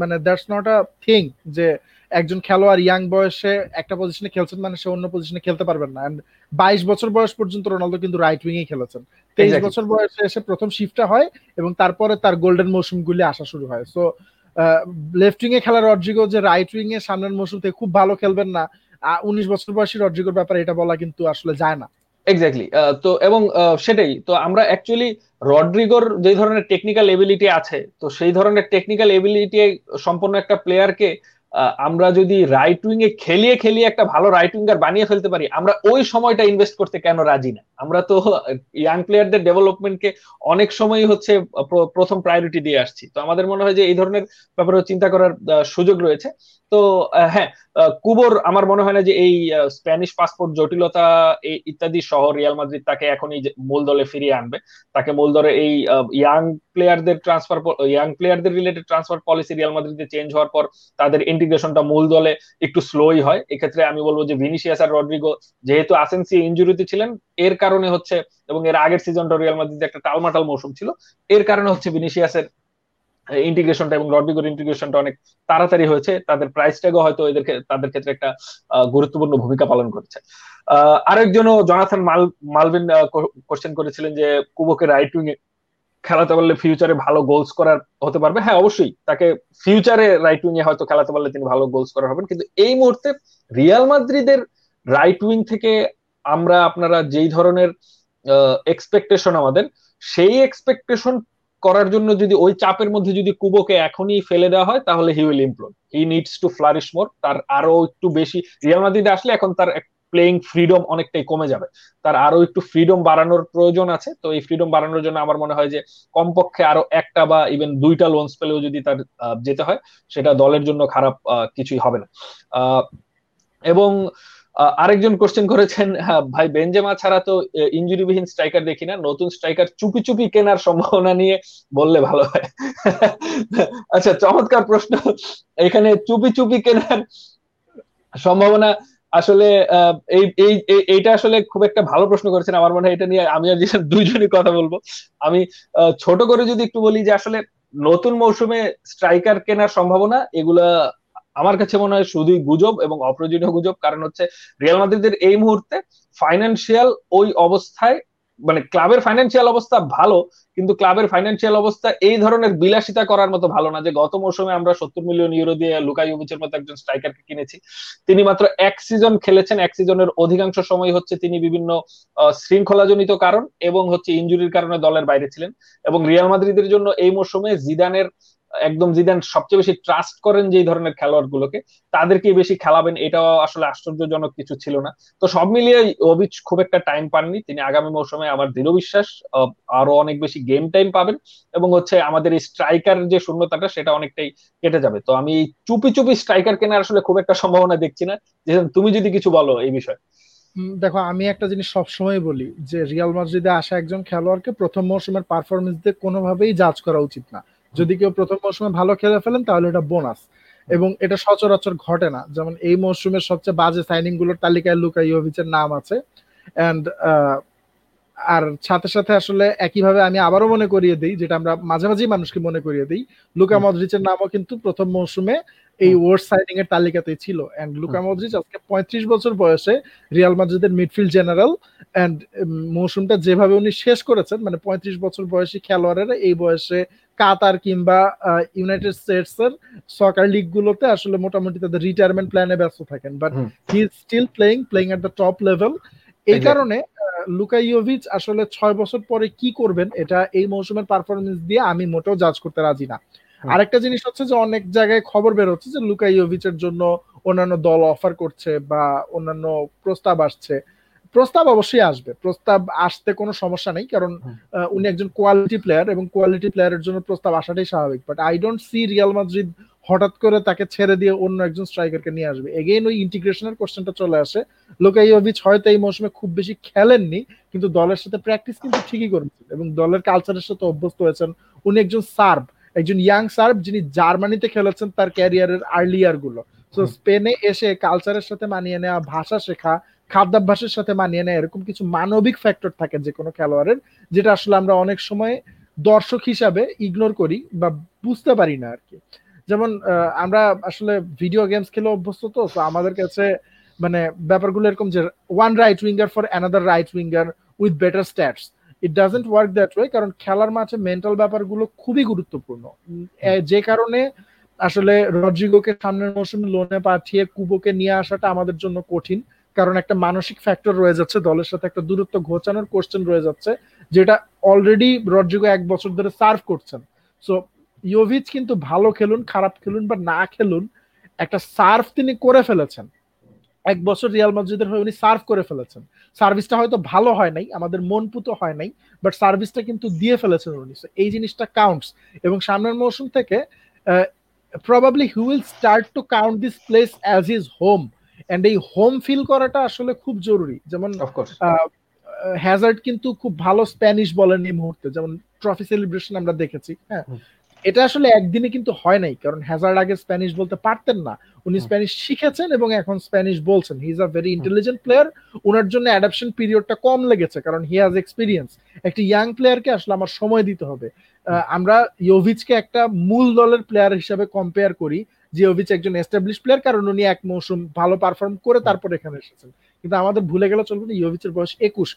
মানে দ্যাটস নট আ থিং যে একজন খেলোয়াড় ইয়াং বয়সে একটা পজিশনে খেলছেন মানে সে অন্য পজিশনে খেলতে পারবেন না। এন্ড বাইশ বছর বয়স পর্যন্ত রোনালদো কিন্তু রাইট উইং এ খেলেছেন। তেইশ বছর বয়সে এসে প্রথম শিফটটা হয় এবং তারপরে তার গোল্ডেন মৌসুমগুলি আসা শুরু হয়। সো লেফট উইং এ খেলা রড্রিগো যে রাইট উইং এ সামনের মৌসুম থেকে খুব ভালো খেলবেন না উনিশ বছর বয়সী রড্রিগোর ব্যাপারে এটা বলা কিন্তু আসলে যায় না। এক্স্যাক্টলি তো এবং সেটাই। তো আমরা অ্যাকচুয়ালি রড্রিগোর যে ধরনের টেকনিক্যাল এবিলিটি আছে তো সেই ধরনের টেকনিক্যাল এবিলিটি সম্পন্ন একটা প্লেয়ারকে আমরা যদি রাইট উইং এ খেলিয়ে খেলিয়ে একটা ভালো রাইট উইঙ্গার বানিয়ে ফেলতে পারি, আমরা ওই সময়টা ইনভেস্ট করতে কেন রাজি না? আমরা তো ইয়াং প্লেয়ারদের ডেভেলপমেন্টকে অনেক সময় হচ্ছে প্রথম প্রায়োরিটি দিয়ে আসছি। তো আমাদের মনে হয় যে এই ধরনের ব্যাপারে চিন্তা করার সুযোগ রয়েছে। তো হ্যাঁ কুবর আমার মনে হয় না যে এই স্প্যানিশ পাসপোর্ট জটিলতা ইত্যাদি সহ রিয়াল মাদ্রিদ তাকে এখনই মূল দলে ফিরিয়ে আনবে। তাকে মূল দলে এই ইয়াং প্লেয়ারদের ট্রান্সফার ইয়াং প্লেয়ারদের রিলেটেড ট্রান্সফার পলিসি রিয়াল মাদ্রিদে চেঞ্জ হওয়ার পর তাদের ইন্টিগ্রেশনটা মূল দলে একটু স্লোই হয়, এক্ষেত্রে আমি বলব যে ভিনিসিয়াস আর রড্রিগো যেহেতু আসেন্সি ইঞ্জুরিতে ছিলেন, এর কারণে হচ্ছে এবং এর আগের সিজনটা রিয়াল মাদ্রিদে একটা টালমাটাল মৌসুম ছিল, এর কারণে হচ্ছে ভিনিসিয়াসের ইন্টিগ্রেশনটা এবং রড্রিগোর ইন্টিগ্রেশনটা অনেক তাড়াতাড়ি হয়েছে, তাদের প্রাইস ট্যাগও হয়তো এদেরকে, তাদের ক্ষেত্রে একটা গুরুত্বপূর্ণ ভূমিকা পালন করেছে। আরেকজনও জনাথন মাল মালভিন কোশ্চেন করেছিলেন যে কুবোকে রাইট উইং খেলাতে পারলে ফিউচারে ভালো গোলস করার হতে পারবে। হ্যাঁ অবশ্যই তাকে ফিউচারে রাইট উইং এ হয়তো খেলাতে পারলে তিনি ভালো গোলস করার হবেন। কিন্তু এই মুহূর্তে রিয়াল মাদ্রিদের রাইট উইং থেকে আমরা আপনারা যেই ধরনের এক্সপেকটেশন আমাদের, সেই এক্সপেকটেশন করার জন্য যদি ওই চাপের মধ্যে যদি কুবোকে এখনই ফেলে দেওয়া হয়, তাহলে he will implode he needs to flourish more তার আরও একটু বেশি রিয়াল মাদ্রিদে আসলে এখন তার প্লেইং ফ্রিডম অনেকটাই কমে যাবে। তার আরও একটু ফ্রিডম বাড়ানোর প্রয়োজন আছে। তো এই ফ্রিডম বাড়ানোর জন্য আমার মনে হয় যে, কমপক্ষে আরও একটা বা ইভেন দুইটা লোনস পেলেও যদি তার যেতে হয়, সেটা দলের জন্য খারাপ কিছুই হবে না। এবং আরেকজন কোশ্চেন করেছেন ভাই বেঞ্জেমা ছাড়া তো ইঞ্জুরিবিহীন স্ট্রাইকার দেখি না। নতুন স্ট্রাইকার চুপি চুপি কেনার সম্ভাবনা নিয়ে বললে ভালো হয়। আচ্ছা চমৎকার প্রশ্ন। এখানে চুপি চুপি কেনার সম্ভাবনা আসলে এই এই এইটা আসলে খুব একটা ভালো প্রশ্ন করেছেন। আমার মনে হয় এটা নিয়ে আমি আর দুইজনই কথা বলব। আমি ছোট করে যদি একটু বলি যে আসলে নতুন মৌসুমে স্ট্রাইকার কেনার সম্ভাবনা, এগুলা আমার কাছে মনে হয় শুধুই গুজব এবং অপ্রয়োজনীয় গুজব। কারণ হচ্ছে রিয়াল মাদ্রিদের এই মুহূর্তে ফাইন্যান্সিয়াল ওই অবস্থায় মানে ক্লাবের ফাইন্যান্সিয়াল অবস্থা ভালো, কিন্তু ক্লাবের ফাইন্যান্সিয়াল অবস্থা এই ধরনের বিলাসিতা করার মতো ভালো না যে গত মৌসুমে আমরা সত্তর মিলিয়ন ইউরো দিয়ে লুকা ইউভিচের মতো একজন স্ট্রাইকারকে কিনেছি। তিনি মাত্র এক সিজন খেলেছেন, এক সিজনের অধিকাংশ সময় হচ্ছে তিনি বিভিন্ন শৃঙ্খলাজনিত কারণ এবং হচ্ছে ইঞ্জুরির কারণে দলের বাইরে ছিলেন এবং রিয়াল মাদ্রিদের জন্য এই মৌসুমে জিদানের একদম জিদান সবচেয়ে বেশি ট্রাস্ট করেন যে ধরনের খেলোয়াড় গুলোকে তাদেরকে বেশি খেলাবেন, এটাও আসলে আশ্চর্যজনক কিছু ছিল না। তো সব মিলিয়ে ওবিচ খুব একটা টাইম পাননি। তিনি আগামী মৌসুমে আমার দৃঢ় বিশ্বাস আরও অনেক বেশি গেম টাইম পাবেন এবং হচ্ছে আমাদের এই স্ট্রাইকার যে শূন্যতাটা, সেটা অনেকটাই কেটে যাবে। তো আমি চুপি চুপি স্ট্রাইকার কেনার আসলে খুব একটা সম্ভাবনা দেখছি না। যে তুমি যদি কিছু বলো এই বিষয়ে। দেখো, আমি একটা জিনিস সবসময় বলি যে রিয়াল মাদ্রিদে আসা একজন খেলোয়াড়কে প্রথম মৌসুমের পারফরমেন্স দিয়ে কোনোভাবেই জাজ করা উচিত না। যদি কেউ প্রথম মৌসুমে ভালো খেলে ফেলেন তাহলে এটা বোনাস এবং এটা সচরাচর ঘটে না। যেমন এই মৌসুমের সবচেয়ে বাজে সাইনিংগুলোর তালিকায় লুকা ইয়োভিচের নাম আছে। অ্যান্ড আর সাথে সাথে আসলে একইভাবে আমি আবারও মনে করিয়ে দিই যেটা আমরা মাঝে মাঝেই মানুষকে মনে করিয়ে দিই লুকা মদ্রিচের নামও কিন্তু প্রথম মৌসুমে এই ওয়ার্ড সাইনিং এর তালিকাতেই ছিল। এন্ড লুকা মদ্রিচ আজকে পঁয়ত্রিশ বছর বয়সে রিয়াল মাদ্রিদের মিডফিল্ড জেনারেল। এন্ড মৌসুমটা যেভাবে উনি শেষ করেছেন মানে পঁয়ত্রিশ বছর বয়সী খেলোয়াড়েরা এই বয়সে কাতার কিংবা ইউনাইটেড স্টেটস এর সকার লিগ গুলোতে আসলে মোটামুটি তাদের রিটায়ারমেন্ট প্ল্যানে ব্যস্ত থাকেন। But he is still playing playing at the top level এই কারণে লুকা ইয়োভিচ আসলে ছয় বছর পরে কি করবেন এটা এই মৌসুমের পারফরমেন্স দিয়ে আমি মোটেও জাজ করতে রাজি না। আরেকটা জিনিস হচ্ছে যে অনেক জায়গায় খবর বের হচ্ছে যে লুকা ইয়োভিচের জন্য অন্যান্য দল অফার করছে বা অন্যান্য প্রস্তাব আসছে। প্রস্তাব অবশ্যই আসবে। প্রস্তাব আসতে কোনো সমস্যা নেই কারণ উনি একজন কোয়ালিটি প্লেয়ার এবং কোয়ালিটি প্লেয়ারের জন্য প্রস্তাব আসাটাই স্বাভাবিক। But I don't see Real Madrid হঠাৎ করে তাকে ছেড়ে দিয়ে অন্য একজন স্ট্রাইকারকে নিয়ে আসবে। এগেইন ওই ইন্টিগ্রেশনের কোশ্চেনটা চলে আসে। লোকাইওভিচ হয়তো এই মৌসুমে খুব বেশি খেলেননি কিন্তু দলের সাথে প্র্যাকটিস কিন্তু ঠিকই করেছেন এবং দলের কালচারের সাথে অভ্যস্ত হয়েছেন। উনি একজন সার্ভ একজন ইয়াং সার্ভ যিনি জার্মানিতে খেলেছেন তার ক্যারিয়ারের আর্লিয়ারগুলো। তো স্পেনে এসে কালচারের সাথে মানিয়ে নেওয়া ভাষা শেখা খাদ্যাভ্যাসের সাথে মানিয়ে নেয় এরকম কিছু মানবিক ফ্যাক্টর থাকে যে কোনো খেলোয়াড়ের যেটা আসলে আমরা অনেক সময় দর্শক হিসাবে ইগনোর করি বা বুঝতে পারি না আর কি যেমন আমরা আসলে ভিডিও গেমস খেলে অভ্যস্ত তো তো আমাদের কাছে মানে ব্যাপারগুলো এরকম যে one right winger for another right winger with better stats it doesn't work that way কারণ খেলার মাঠে মেন্টাল ব্যাপারগুলো খুবই গুরুত্বপূর্ণ। যে কারণে আসলে রড্রিগোকে সামনের মৌসুমে লোনে পাঠিয়ে কুবোকে নিয়ে আসাটা আমাদের জন্য কঠিন কারণ একটা মানসিক ফ্যাক্টর রয়ে যাচ্ছে দলের সাথে একটা দূরত্ব ঘোচানোর কোশ্চেন রয়ে যাচ্ছে যেটা অলরেডি রড্রিগো এক বছর ধরে সার্ভ করছেন। সো ইয়োভিচ কিন্তু ভালো খেলুন খারাপ খেলুন বা না খেলুন একটা সার্ভ তিনি করে ফেলেছেন। এক বছর রিয়াল মাদ্রিদের হয়ে উনি সার্ভ করে ফেলেছেন। সার্ভিসটা হয়তো ভালো হয় নাই আমাদের মন পুতো হয় নাই বাট সার্ভিসটা কিন্তু দিয়ে ফেলেছেন উনি এই জিনিসটা কাউন্টস এবং সামনের মৌসুম থেকে probably he will start to count this place as his home and এই হোম ফিল করাটা আসলে খুব জরুরি। যেমন হ্যাজার্ড কিন্তু খুব ভালো স্প্যানিশ বলেন এই মুহূর্তে। যেমন ট্রফি সেলিব্রেশন আমরা দেখেছি হ্যাঁ? এটা আসলে একদিনে কিন্তু হয় নাই কারণ হ্যাজার্ড আগে স্প্যানিশ বলতে পারতেন না। উনি স্প্যানিশ শিখেছেন এবং এখন স্প্যানিশ বলছেন। He is a very intelligent player ওনার জন্য অ্যাডাপশন পিরিয়ডটা কম লেগেছে কারণ হি হ্যাজ এক্সপিরিয়েন্স একটি ইয়াং প্লেয়ারকে আসলে আমার সময় দিতে হবে। আমরা ইয়োভিচকে একটা মূল দলের প্লেয়ার হিসাবে কম্পেয়ার করি। যে জিওভিচ একজন এস্টাবলিশ প্লেয়ার কারণ উনি এক মৌসুম ভালো পারফর্ম করে তারপর এখানে এসেছেন। কিন্তু আমাদের ভুলে গেলে চলবে না ইয়োভিচের বয়স একুশ।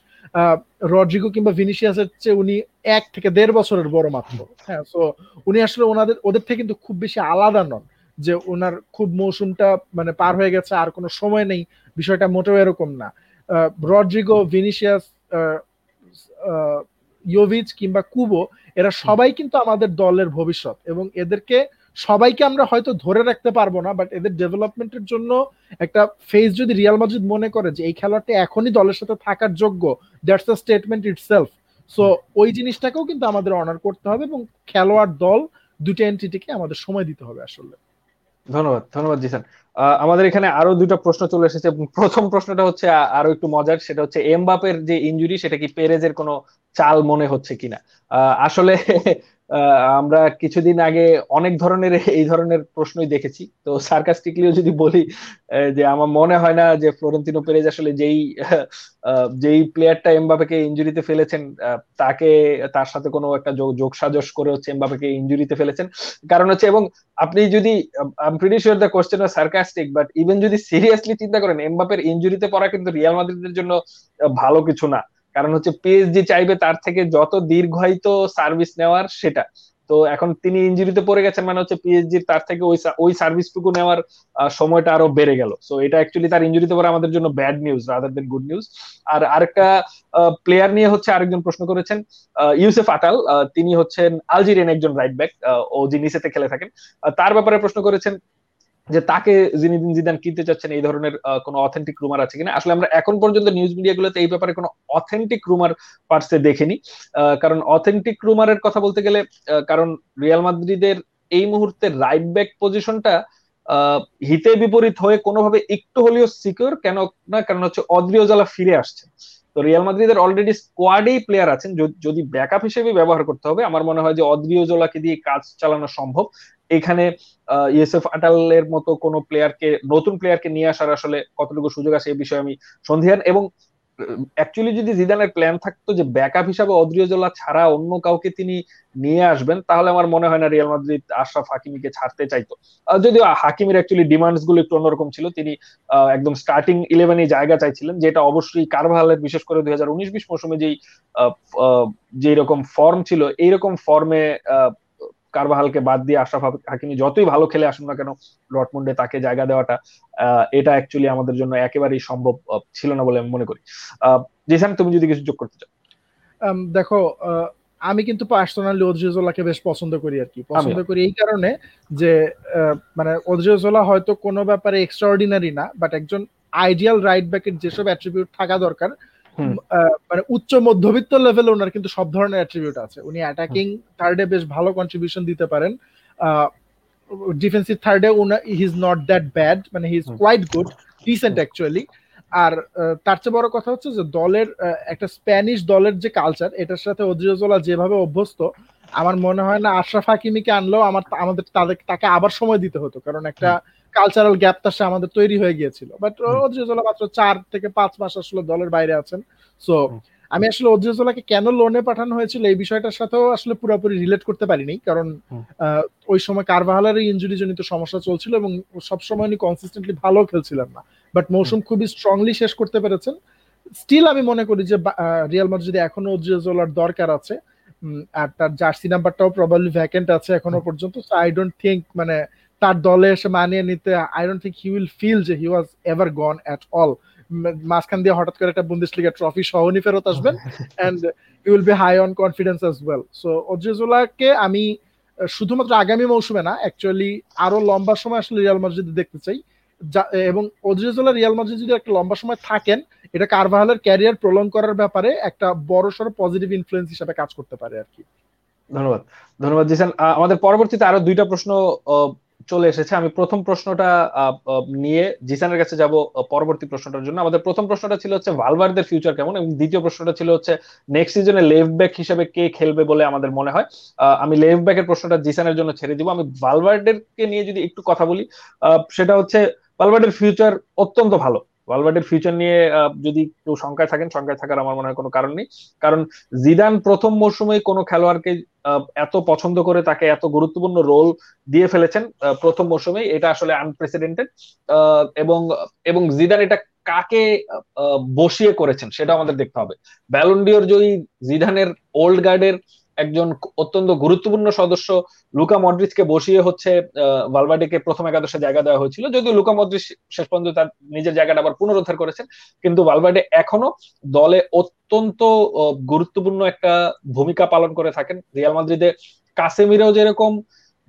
রড্রিগো কিংবা ভিনিসিয়াসের চেয়ে উনি এক থেকে দেড় বছরের বড় মাত্র। হ্যাঁ তো উনি আসলে ওনাদের, ওদের থেকে কিন্তু খুব বেশি আলাদা নন, যে ওনার খুব মৌসুমটা মানে পার হয়ে গেছে, আর কোনো সময় নেই, বিষয়টা মোটেও এরকম না। রড্রিগো, ভিনিসিয়াস ইয়োভিচ কিংবা কুবো, এরা সবাই কিন্তু আমাদের দলের ভবিষ্যৎ এবং এদেরকে সবাইকে আমরা হয়তো ধরে রাখতে পারব না বাট এদের ডেভেলপমেন্টের জন্য একটা ফেজ যদি রিয়াল মাজিদ মনে করে যে এই খেলোয়াড়টা এখনই দলের সাথে থাকার যোগ্য that's the statement itself so ওই জিনিসটাকেও কিন্তু আমাদের অনার করতে হবে এবং খেলোয়াড় দল দুটো এন্টিটিকে আমাদের সময় দিতে হবে আসলে। ধন্যবাদ ধন্যবাদ জিসান। আমাদের এখানে আরও দুটো প্রশ্ন চলে এসেছে। প্রথম প্রশ্নটা হচ্ছে আরও একটু মজার, সেটা হচ্ছে এমবাপের যে ইঞ্জুরি সেটা কি পেরেজের কোনো চাল মনে হচ্ছে কিনা? আসলে আমরা কিছুদিন আগে অনেক ধরনের, এই ধরনের প্রশ্নই দেখেছি। তো সার্কাস্টিকলিও যদি বলি যে আমার মনে হয় না যে ফ্লোরেন্তিনো পেরেজ আসলে যেই যেই প্লেয়ারটা এমবাপেকে ইঞ্জুরিতে ফেলেছেন তাকে, তার সাথে কোনো একটা যোগ সাজস করে হচ্ছে এমবাপেকে ইঞ্জুরিতে ফেলেছেন। কারণ হচ্ছে, এবং আপনি যদি I pretty sure the question are sarcastic but even যদি সিরিয়াসলি চিন্তা করেন এমবাপের ইঞ্জুরিতে পড়া কিন্তু রিয়াল মাদ্রিদের জন্য ভালো কিছু না। কারণ হচ্ছে পিএসজি চাইবে তার থেকে যত দীর্ঘায়িত সার্ভিস নেওয়ার সেটা। তো এখন তিনি ইঞ্জুরিতে পড়ে গেছেন মানে হচ্ছে পিএসজির তার থেকে ওই ওই সার্ভিসটুকু নেওয়ার সময়টা আরও বেড়ে গেল। সো এটা অ্যাকচুয়ালি তার ইঞ্জুরিতে পরে আমাদের জন্য bad news rather than good news আর আরেকটা প্লেয়ার নিয়ে হচ্ছে আরেকজন প্রশ্ন করেছেন ইউসেফ আটাল তিনি হচ্ছেন আলজেরিয়ান একজন রাইট ব্যাক ও যিনি খেলে থাকেন। তার ব্যাপারে প্রশ্ন করেছেন যে তাকে জিনিদিন জিদান কিনতে চাচ্ছেন, এই ধরনের কোনো অথেন্টিক রুমার আছে কিনা? আসলে আমরা এখন পর্যন্ত নিউজ মিডিয়াগুলোতে এই ব্যাপারে কোনো অথেন্টিক রুমার পার্সে দেখিনি। কারণ অথেন্টিক রুমারের কথা বলতে গেলে কারণ রিয়াল মাদ্রিদের এই মুহূর্তে রাইট ব্যাক পজিশনটা হিতে বিপরীত হয়ে কোনোভাবে একটু হলেও সিকিউর কেন না? কারণ হচ্ছে অদ্রিওজালা ফিরে আসছে। তো রিয়াল মাদ্রিদের অলরেডি স্কোয়াডেই প্লেয়ার আছেন। যদি ব্যাকআপ হিসেবে ব্যবহার করতে হবে, আমার মনে হয় যে অদ্রিওজোলাকে দিয়ে কাজ চালানো সম্ভব। এখানে ইউসেফ আটালের মতো কোনো প্লেয়ারকে নতুন প্লেয়ারকে নিয়ে আসার আসলে কতটুকু সুযোগ আছে এই বিষয়ে আমি সন্ধিহান। এবং অ্যাকচুয়ালি যদি জিদানের প্ল্যান থাকতো যে ব্যাকআপ হিসাবে অদ্রিয়জোলা ছাড়া অন্য কাউকে তিনি নিয়ে আসবেন, তাহলে আমার মনে হয় না রিয়াল মাদ্রিদ আশরাফ হাকিমিকে ছাড়তে চাইতো। যদিও হাকিমের অ্যাকচুয়ালি ডিমান্ডসগুলো একটু অন্যরকম ছিল, তিনি একদম স্টার্টিং ইলেভেনে জায়গা চাইছিলেন, যেটা অবশ্যই কারভালের বিশেষ করে দুই হাজার উনিশ বিশ মৌসুমে যেই যেই রকম ফর্ম ছিল, এইরকম ফর্মে কারবাহালকে বাদ দিয়ে আশরাফ হাকিমি যতই ভালো খেলে আসুন না কেন ডটমুন্ডে তাকে জায়গা দেওয়াটা এটা অ্যাকচুয়ালি আমাদের জন্য একেবারেই সম্ভব ছিল না বলে আমি মনে করি। জিসান তুমি যদি কিছু যোগ করতে চাও। দেখো আমি কিন্তু পার্সোনালি ওদ্রিজোলাকে বেশ পছন্দ করি আর কি। পছন্দ করি এই কারণে যে মানে ওদ্রিজোলা হয়তো কোনো ব্যাপারে এক্সট্রাঅর্ডিনারি না বাট একজন আইডিয়াল রাইট ব্যাকের যেসব অ্যাট্রিবিউট থাকা দরকার মানে উচ্চ মধ্যবিত্ত লেভেলে ওনার কিন্তু সব ধরনের অ্যাট্রিবিউট আছে। উনি অ্যাটাকিং থার্ডে বেশ ভালো কন্ট্রিবিউশন দিতে পারেন। Defensive থার্ডে he is not that bad মানে he is quite good decent actually আর তার চেয়ে বড় কথা হচ্ছে যে দলের একটা স্প্যানিশ দলের যে কালচার এটার সাথে অদ্রিজোলা যেভাবে অভ্যস্ত আমার মনে হয় না আশরাফ হাকিমিকে আনলেও আমার আমাদের তাদের তাকে আবার সময় দিতে হতো। কারণ একটা কালচারাল গ্যাপ তার আমাদের তৈরি হয়ে গিয়েছিল। বাট অদ্রিজোলা মাত্র চার থেকে পাঁচ মাস আসলে দলের বাইরে আছেন। সো আমি আসলে অদ্রিজোলাকে কেন লোনে পাঠানো হয়েছিল এই বিষয়টার সাথেও আসলে পুরোপুরি রিলেট করতে পারিনি। কারণ ওই সময় কারবাহালের ইঞ্জুরি জনিত সমস্যা চলছিল এবং সবসময় উনি কনসিস্টেন্টলি ভালো খেলছিলেন না। বাট মৌসুম খুবই স্ট্রংলি শেষ করতে পেরেছেন। স্টিল আমি মনে করি যে রিয়াল মাদ্রিদ যদি এখনও অদ্রিজোলার দরকার আছে আর তার জার্সি নাম্বারটাও প্রবাবলি ভ্যাকেন্ট আছে এখনও পর্যন্ত আই ডোন্ট থিঙ্ক মানে তার দলে এসে মানিয়ে নিতে I don't think he will feel যে he was ever gone at all মাঝখান দিয়ে হঠাৎ করে একটা বুন্দেশলিগা ট্রফি সহ নি ফেরত আসবেন and you will be high on confidence as well so অজিজুলাকে আমি শুধুমাত্র আগামী মৌসুমে না অ্যাকচুয়ালি আরও লম্বা সময় আসলে রিয়াল মাদ্রিদ দেখতে চাই। এবং অজিজুল্লাহ রিয়াল মাদ্রিদ যদি একটা লম্বা সময় থাকেন এটা কারভাহালের ক্যারিয়ার প্রলং করার ব্যাপারে একটা বড় সড় পজিটিভ ইনফ্লুয়েন্স হিসেবে কাজ করতে পারে আর কি। ধন্যবাদ। ধন্যবাদ জিসান। আমাদের পরবর্তীতে আরও দুইটা প্রশ্ন চলে এসেছে। আমি প্রথম প্রশ্নটা নিয়ে জিসানের কাছে যাব পরবর্তী প্রশ্নটার জন্য। আমাদের প্রথম প্রশ্নটা ছিল হচ্ছে, ভালভারদের ফিউচার কেমন? এবং দ্বিতীয় প্রশ্নটা ছিল হচ্ছে নেক্সট সিজনে লেফট ব্যাক হিসেবে কে খেলবে বলে আমাদের মনে হয়? আমি লেফট ব্যাকের প্রশ্নটা জিসানের জন্য ছেড়ে দিব। আমি ভালভারদের কে নিয়ে যদি একটু কথা বলি সেটা হচ্ছে, ভালভারদের ফিউচার অত্যন্ত ভালো। ভালভার্ডের ফিউচার নিয়ে যদি কেউ শঙ্কায় থাকেন, শঙ্কায় থাকার আমার মনে হয় কোনো কারণ নেই। কারণ জিদান প্রথম মৌসুমে কোনো খেলোয়াড়কে এত পছন্দ করে তাকে এত গুরুত্বপূর্ণ রোল দিয়ে ফেলেছেন প্রথম মৌসুমে এটা আসলে আনপ্রেসিডেন্টেড এবং এবং জিদান এটা কাকে বসিয়ে করেছেন সেটা আমাদের দেখতে হবে। ব্যালন্ডিওর জয়ী জিদানের ওল্ড গার্ডের একজন অত্যন্ত গুরুত্বপূর্ণ সদস্য লুকা মডরিচকে বসিয়ে হচ্ছে ভালভার্ডেকে প্রথম একাদশে জায়গা দেওয়া হয়েছিল। যদিও লুকা মডরিচ শেষ পর্যন্ত তার নিজের জায়গাটা আবার পুনরুদ্ধার করেছেন, কিন্তু ভালভার্ডে এখনও দলে অত্যন্ত গুরুত্বপূর্ণ একটা ভূমিকা পালন করে থাকেন। রিয়াল মাদ্রিদে কাসেমিরও যেরকম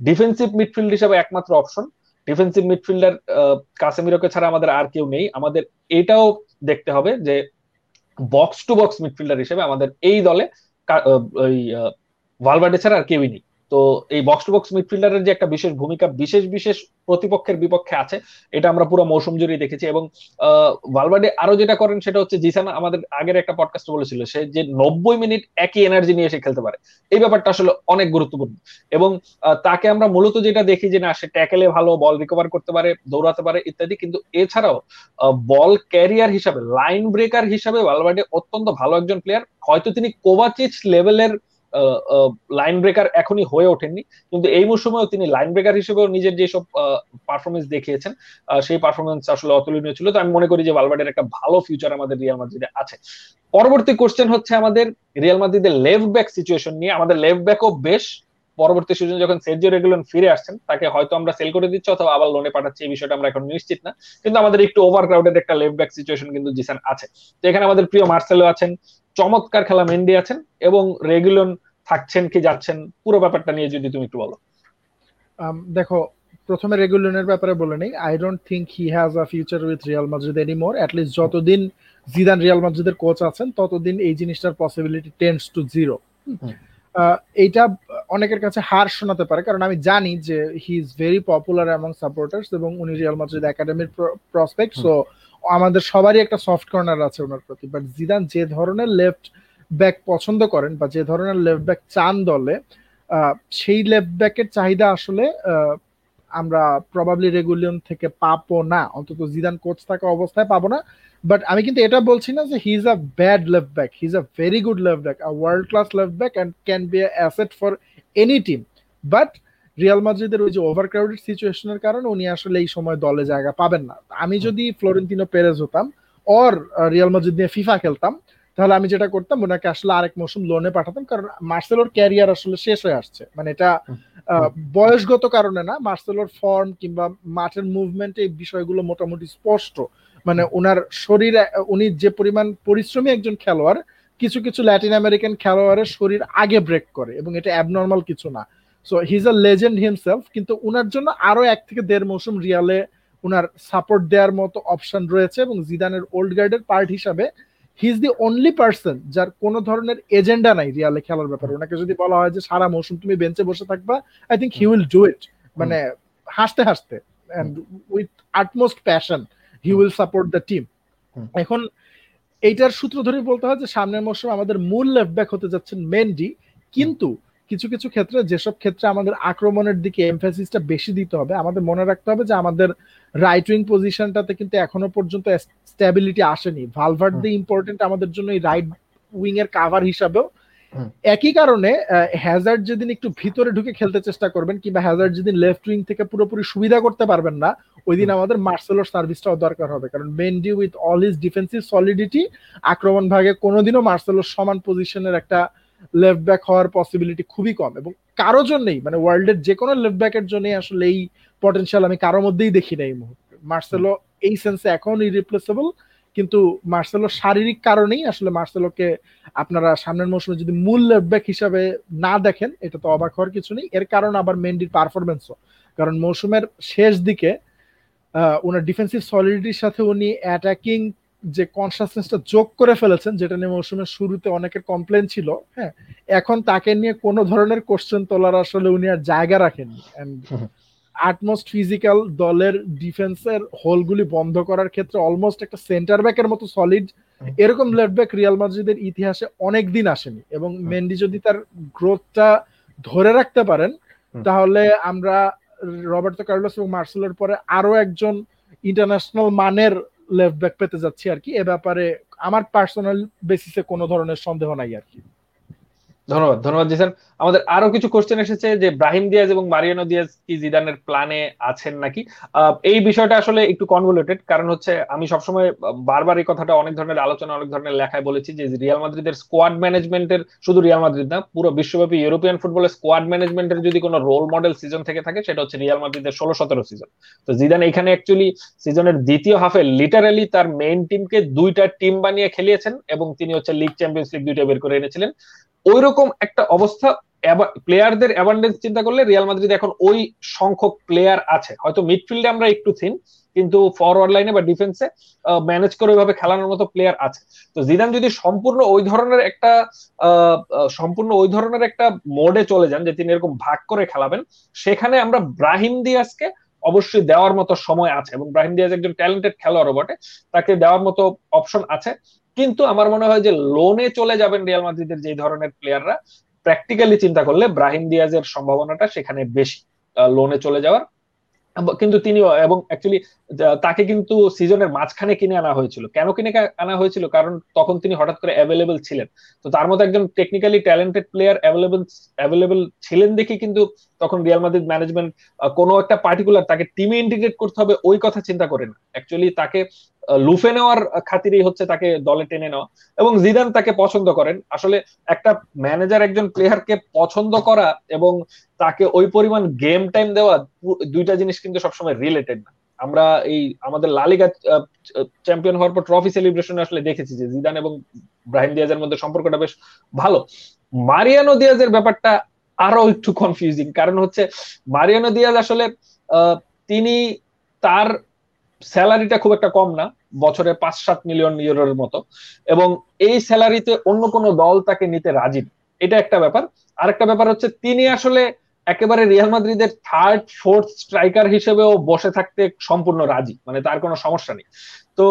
ডিফেন্সিভ মিডফিল্ড হিসেবে একমাত্র অপশন ডিফেন্সিভ মিডফিল্ডার কাসেমিরোকে ছাড়া আমাদের আর কেউ নেই। আমাদের এটাও দেখতে হবে যে বক্স টু বক্স মিডফিল্ডার হিসেবে আমাদের এই দলে ওই ভালভার্ডে ছাড়া আর কেউই নেই তো এই বক্স টু বক্স মিডফিল্ডারের যে একটা বিশেষ ভূমিকা, বিশেষ বিশেষ প্রতিপক্ষের বিপক্ষে আছে, এটা আমরা পুরো মৌসুম জুড়ে দেখেছি এবং ভালভার্ডে আরও যেটা করেন সেটা হচ্ছে জিসান আমাদের আগের একটা পডকাস্ট বলেছিল, সে যে নব্বই মিনিট একই এনার্জি নিয়ে এসে খেলতে পারে। এই ব্যাপারটা আসলে অনেক গুরুত্বপূর্ণ এবং তাকে আমরা মূলত যেটা দেখি যে না, সে ট্যাকেলে ভালো বল রিকভার করতে পারে, দৌড়াতে পারে ইত্যাদি, কিন্তু এছাড়াও বল ক্যারিয়ার হিসাবে লাইন ব্রেকার হিসাবে ভালভার্ডে অত্যন্ত ভালো একজন প্লেয়ার হয়তো তিনি কোভাচিচ লেভেলের লাইন ব্রেকার এখনই হয়ে ওঠেননি। কিন্তু এই মৌসুমেও তিনি লাইন ব্রেকার হিসেবেও নিজের যেসব পারফরমেন্স দেখিয়েছেন সেই পারফরমেন্স আসলে অতুলনীয় ছিল। তো আমি মনে করি যে ভালভার্ডের একটা ভালো ফিউচার আমাদের রিয়াল মাদ্রিদে আছে। পরবর্তী কোশ্চেন হচ্ছে আমাদের রিয়াল মাদ্রিদের লেফট ব্যাক সিচুয়েশন নিয়ে। আমাদের লেফট ব্যাকও বেশ পরবর্তী সিজন যখন সের্জিও রেগুলন ফিরে আসছেন, তাকে হয়তো আমরা সেল করে দিচ্ছি, অথবা আবার লোনে পাঠাচ্ছি, এই বিষয়টা আমরা এখন নিশ্চিত না। কিন্তু আমাদের একটু ওভার ক্রাউডেড একটা লেফট ব্যাক সিচুয়েশন কিন্তু জিসান আছে। তো এখানে আমাদের প্রিয় মার্সেলো আছেন, চমৎকার খেলা মেন্ডি আছেন, এবং রেগুলন থাকছেন কি যাচ্ছেন পুরো ব্যাপারটা নিয়ে যদি তুমি একটু বলো। দেখো প্রথমে রেগুলেনের ব্যাপারে বলে নেই। I don't think he has a future with Real Madrid anymore at least যতদিন জিদান রিয়াল মাদ্রিদের কোচ আছেন ততদিন এই জিনিসটার পসিবিলিটি টেন্স টু জিরো এইটা অনেকের কাছে হার শোনাতে পারে কারণ আমি জানি যে he is very popular among supporters এবং উনি রিয়াল মাদ্রিদ একাডেমির প্রসপেক্ট সো আমাদের সবারই একটা সফট কর্নার আছে ওনার প্রতি। বাট জিদান যে ধরনের লেফট ব্যাক পছন্দ করেন বা যে ধরনের লেফট ব্যাক চান দলে সেই লেফট ব্যাকের চাহিদা আসলে আমরা প্রবাবলি রেগুলিয়ন থেকে পাবো না। অন্তত জিদান কোচ থাকা অবস্থায় পাবো না। বাট আমি কিন্তু এটা বলছি না যে he is a bad left back he is a very good left back a world class left back and can be asset for any team but Real মাদ্রিদের ওই যে ওভার ক্রাউডেড সিচুয়েশনের কারণে উনি আসলে এই সময় দলে জায়গা পাবেন না। আমি যদি ফ্লোরেন্তিনো পেরেজ হতাম অর রিয়াল মাদ্রিদ নিয়ে ফিফা খেলতাম তাহলে আমি যেটা করতাম ওনাকে আসলে আরেক মৌসুম লোনে পাঠাতাম কারণ মার্সেলোর ক্যারিয়ার আসলে শেষ হয়ে আসছে। মানে এটা বয়সগত কারণে না মার্সেলোর ফর্ম কিংবা মাঠের মুভমেন্ট এই বিষয়গুলো মোটামুটি স্পষ্ট। মানে ওনার শরীর উনি যে পরিমাণ পরিশ্রমী একজন খেলোয়াড় কিছু কিছু ল্যাটিন আমেরিকান খেলোয়াড়ের শরীর আগে ব্রেক করে এবং এটা অ্যাবনর্মাল কিছু না। So he's a legend himself কিন্তু ওনার জন্য আরও এক থেকে দেড় মৌসুম রিয়ালে ওনার সাপোর্ট দেওয়ার মতো অপশন রয়েছে এবং জিদানের ওল্ড গার্ডের পার্ট হিসাবে he is the only person যার কোনো ধরনের এজেন্ডা নাই রিয়ালে খেলার ব্যাপারে। ওনাকে যদি বলা হয় যে সারা মৌসুম তুমি বেঞ্চে বসে থাকবা I think he will do it মানে হাসতে হাসতে and with utmost passion he will support the team এখন এইটার সূত্র ধরে বলতে হয় যে সামনের মৌসুম আমাদের মূল লেফট ব্যাক হতে যাচ্ছেন মেন্ডি কিন্তু কিছু কিছু ক্ষেত্রে যেসব ক্ষেত্রে আমাদের আক্রমণের দিকে এমফাসিসটা বেশি দিতে হবে আমাদের মনে রাখতে হবে যে আমাদের রাইট উইং পজিশনটাতে কিন্তু এখনও পর্যন্ত স্ট্যাবিলিটি আসেনি। ভালভার্ড দি ইম্পর্টেন্ট আমাদের জন্য এই রাইট উইং এর কাভার হিসাবেও একই কারণে হ্যাজার্ড যেদিন একটু ভিতরে ঢুকে খেলতে চেষ্টা করবেন কিংবা হ্যাজার্ড যেদিন লেফট উইং থেকে পুরোপুরি সুবিধা করতে পারবেন না ওই দিন আমাদের মার্সেলোর সার্ভিসটাও দরকার হবে। কারণ Mendy with all his defensive solidity আক্রমণ ভাগে কোনোদিনও মার্সেলোর সমান পজিশনের একটা লেফট ব্যাক হওয়ার পসিবিলিটি খুবই কম এবং কারও জন্যই মানে ওয়ার্ল্ডের যে কোনো লেফট ব্যাকের জন্যই আসলে এই পটেনশিয়াল আমি কারোর মধ্যেই দেখি না এই মুহূর্তে। মার্সেলো এই সেন্সে এখন ইরিপ্লেসেবল কিন্তু মার্সেলো শারীরিক কারণেই আসলে মার্সেলোকে আপনারা সামনের মৌসুমে যদি মূল লেফট ব্যাক হিসাবে না দেখেন এটা তো অবাক হওয়ার কিছু নেই। এর কারণ আবার মেন্ডির পারফরমেন্সও কারণ মৌসুমের শেষ দিকে ওনার ডিফেন্সিভ সলিডিটির সাথে উনি অ্যাটাকিং যে কনসাসনেসটা যোগ করে ফেলেছেন যেটা নিয়ে মৌসুমের শুরুতে অনেকের কমপ্লেন ছিল হ্যাঁ এখন তাকে নিয়ে কোনো ধরনের কোশ্চেন তোলার আসলে উনি আর জায়গা রাখেননি। আটমোস্ট ফিজিক্যাল দলের ডিফেন্সের হোলগুলি বন্ধ করার ক্ষেত্রে অলমোস্ট একটা সেন্টার ব্যাকের মতো সলিড এরকম লেফট ব্যাক রিয়াল মাদ্রিদের ইতিহাসে অনেক দিন আসেনি এবং মেন্ডি যদি তার গ্রোথটা ধরে রাখতে পারেন তাহলে আমরা রবার্টো কার্লোস এবং মার্সেলের পরে আরও একজন ইন্টারন্যাশনাল মানের লেফট ব্যাক পেতে যাচ্ছি আর কি। এ ব্যাপারে আমার পার্সোনাল বেসিসে কোনো ধরনের সন্দেহ নাই আর কি। ধন্যবাদ ধন্যবাদ জিসান। আমাদের আরও কিছু কোশ্চেন এসেছে যে ব্রাহিম দিয়াজ এবং মারিয়ানো দিয়াজ কি জিদানের প্ল্যানে আছেন নাকি? এই বিষয়টা আসলে একটু কনভলিউটেড কারণ হচ্ছে আমি সবসময় বারবার এই কথাটা অনেক ধরনের আলোচনা, অনেক ধরনের লেখায় বলেছি যে রিয়াল মাদ্রিদের স্কোয়াড ম্যানেজমেন্টের শুধু রিয়াল মাদ্রিদ না, পুরো বিশ্বব্যাপী ইউরোপিয়ান ফুটবলের স্কোয়াড ম্যানেজমেন্টের যদি কোনো রোল মডেল সিজন থেকে থাকে, সেটা হচ্ছে রিয়াল মাদ্রিদের ষোলো সতেরো সিজন তো জিদান এখানে অ্যাকচুয়ালি সিজনের দ্বিতীয় হাফে লিটারালি তার মেইন টিমকে দুইটা টিম বানিয়ে খেলিয়েছেন এবং তিনি হচ্ছে লিগ চ্যাম্পিয়ন্স লিগ দুইটা বের করে এনেছিলেন। ওই রকম একটা অবস্থা প্লেয়ারদের অ্যাবান্ডেন্স চিন্তা করলে রিয়াল মাদ্রিদ এখন ওই সংখ্যক প্লেয়ার আছে। হয়তো মিডফিল্ডে আমরা একটু থিন কিন্তু ফরওয়ার্ড লাইনে বা ডিফেন্সে ম্যানেজ করে ওইভাবে খেলানোর মতো প্লেয়ার আছে। তো জিদান যদি সম্পূর্ণ ওই ধরনের একটা সম্পূর্ণ ওই ধরনের একটা মোডে চলে যান যে তিনি এরকম ভাগ করে খেলাবেন, সেখানে আমরা ব্রাহিম দিয়াসকে অবশ্যই দেওয়ার মতো সময় আছে এবং ব্রাহিম দিয়াজ একজন ট্যালেন্টেড খেলোয়াড়ও বটে, তাকে দেওয়ার মতো অপশন আছে। কিন্তু আমার মনে হয় যে লোনে চলে যাবেন রিয়াল মাদ্রিদের যে ধরনের প্লেয়াররা প্র্যাকটিক্যালি চিন্তা করলে ব্রাহিম দিয়াজের সম্ভাবনাটা সেখানে বেশি লোনে চলে যাওয়ার। কিন্তু তিনি, এবং অ্যাকচুয়ালি তাকে কিন্তু সিজনের মাঝখানে কিনে আনা হয়েছিল। কেন কিনে আনা হয়েছিল? কারণ তখন তিনি হঠাৎ করে অ্যাভেলেবেল ছিলেন। তো তার মধ্যে একজন technically talented player available available ছিলেন দেখে কিন্তু তখন রিয়াল মাদ্রিদ ম্যানেজমেন্ট কোনো একটা পার্টিকুলার তাকে টিমে ইন্টিগ্রেট করতে হবে, ওই কথা চিন্তা করে না। অ্যাকচুয়ালি তাকে লুফে নেওয়ার খাতিরেই হচ্ছে তাকে দলে টেনে নেওয়া। এবং জিদান তাকে পছন্দ করেন। আসলে একটা ম্যানেজার একজন প্লেয়ারকে পছন্দ করা এবং তাকে ওই পরিমাণ গেম টাইম দেওয়া দুইটা জিনিস কিন্তু সবসময় রিলেটেড না। আমরা এই, আমাদের লালিগা চ্যাম্পিয়ন হওয়ার পর ট্রফি সেলিব্রেশন আসলে দেখেছি যে জিদান এবং ব্রাহিম দিয়াজের মধ্যে সম্পর্কটা বেশ ভালো। মারিয়ানো দিয়াজের ব্যাপারটা আরও একটু কনফিউজিং কারণ হচ্ছে মারিয়ানো দিয়াজ আসলে তিনি তার স্যালারিটা খুব একটা কম না, বছরে পাঁচ সাত মিলিয়ন ইউরোর মতো। এবং এই স্যালারিতে অন্য কোনো দল তাকে নিতে রাজি এটা একটা ব্যাপার। আরেকটা ব্যাপার হচ্ছে, তিনি আসলে একেবারে রিয়াল মাদ্রিদের থার্ড ফোর্থ স্ট্রাইকার হিসেবেও বসে থাকতে সম্পূর্ণ রাজি। মানে তার কোনো সমস্যা নেই। তো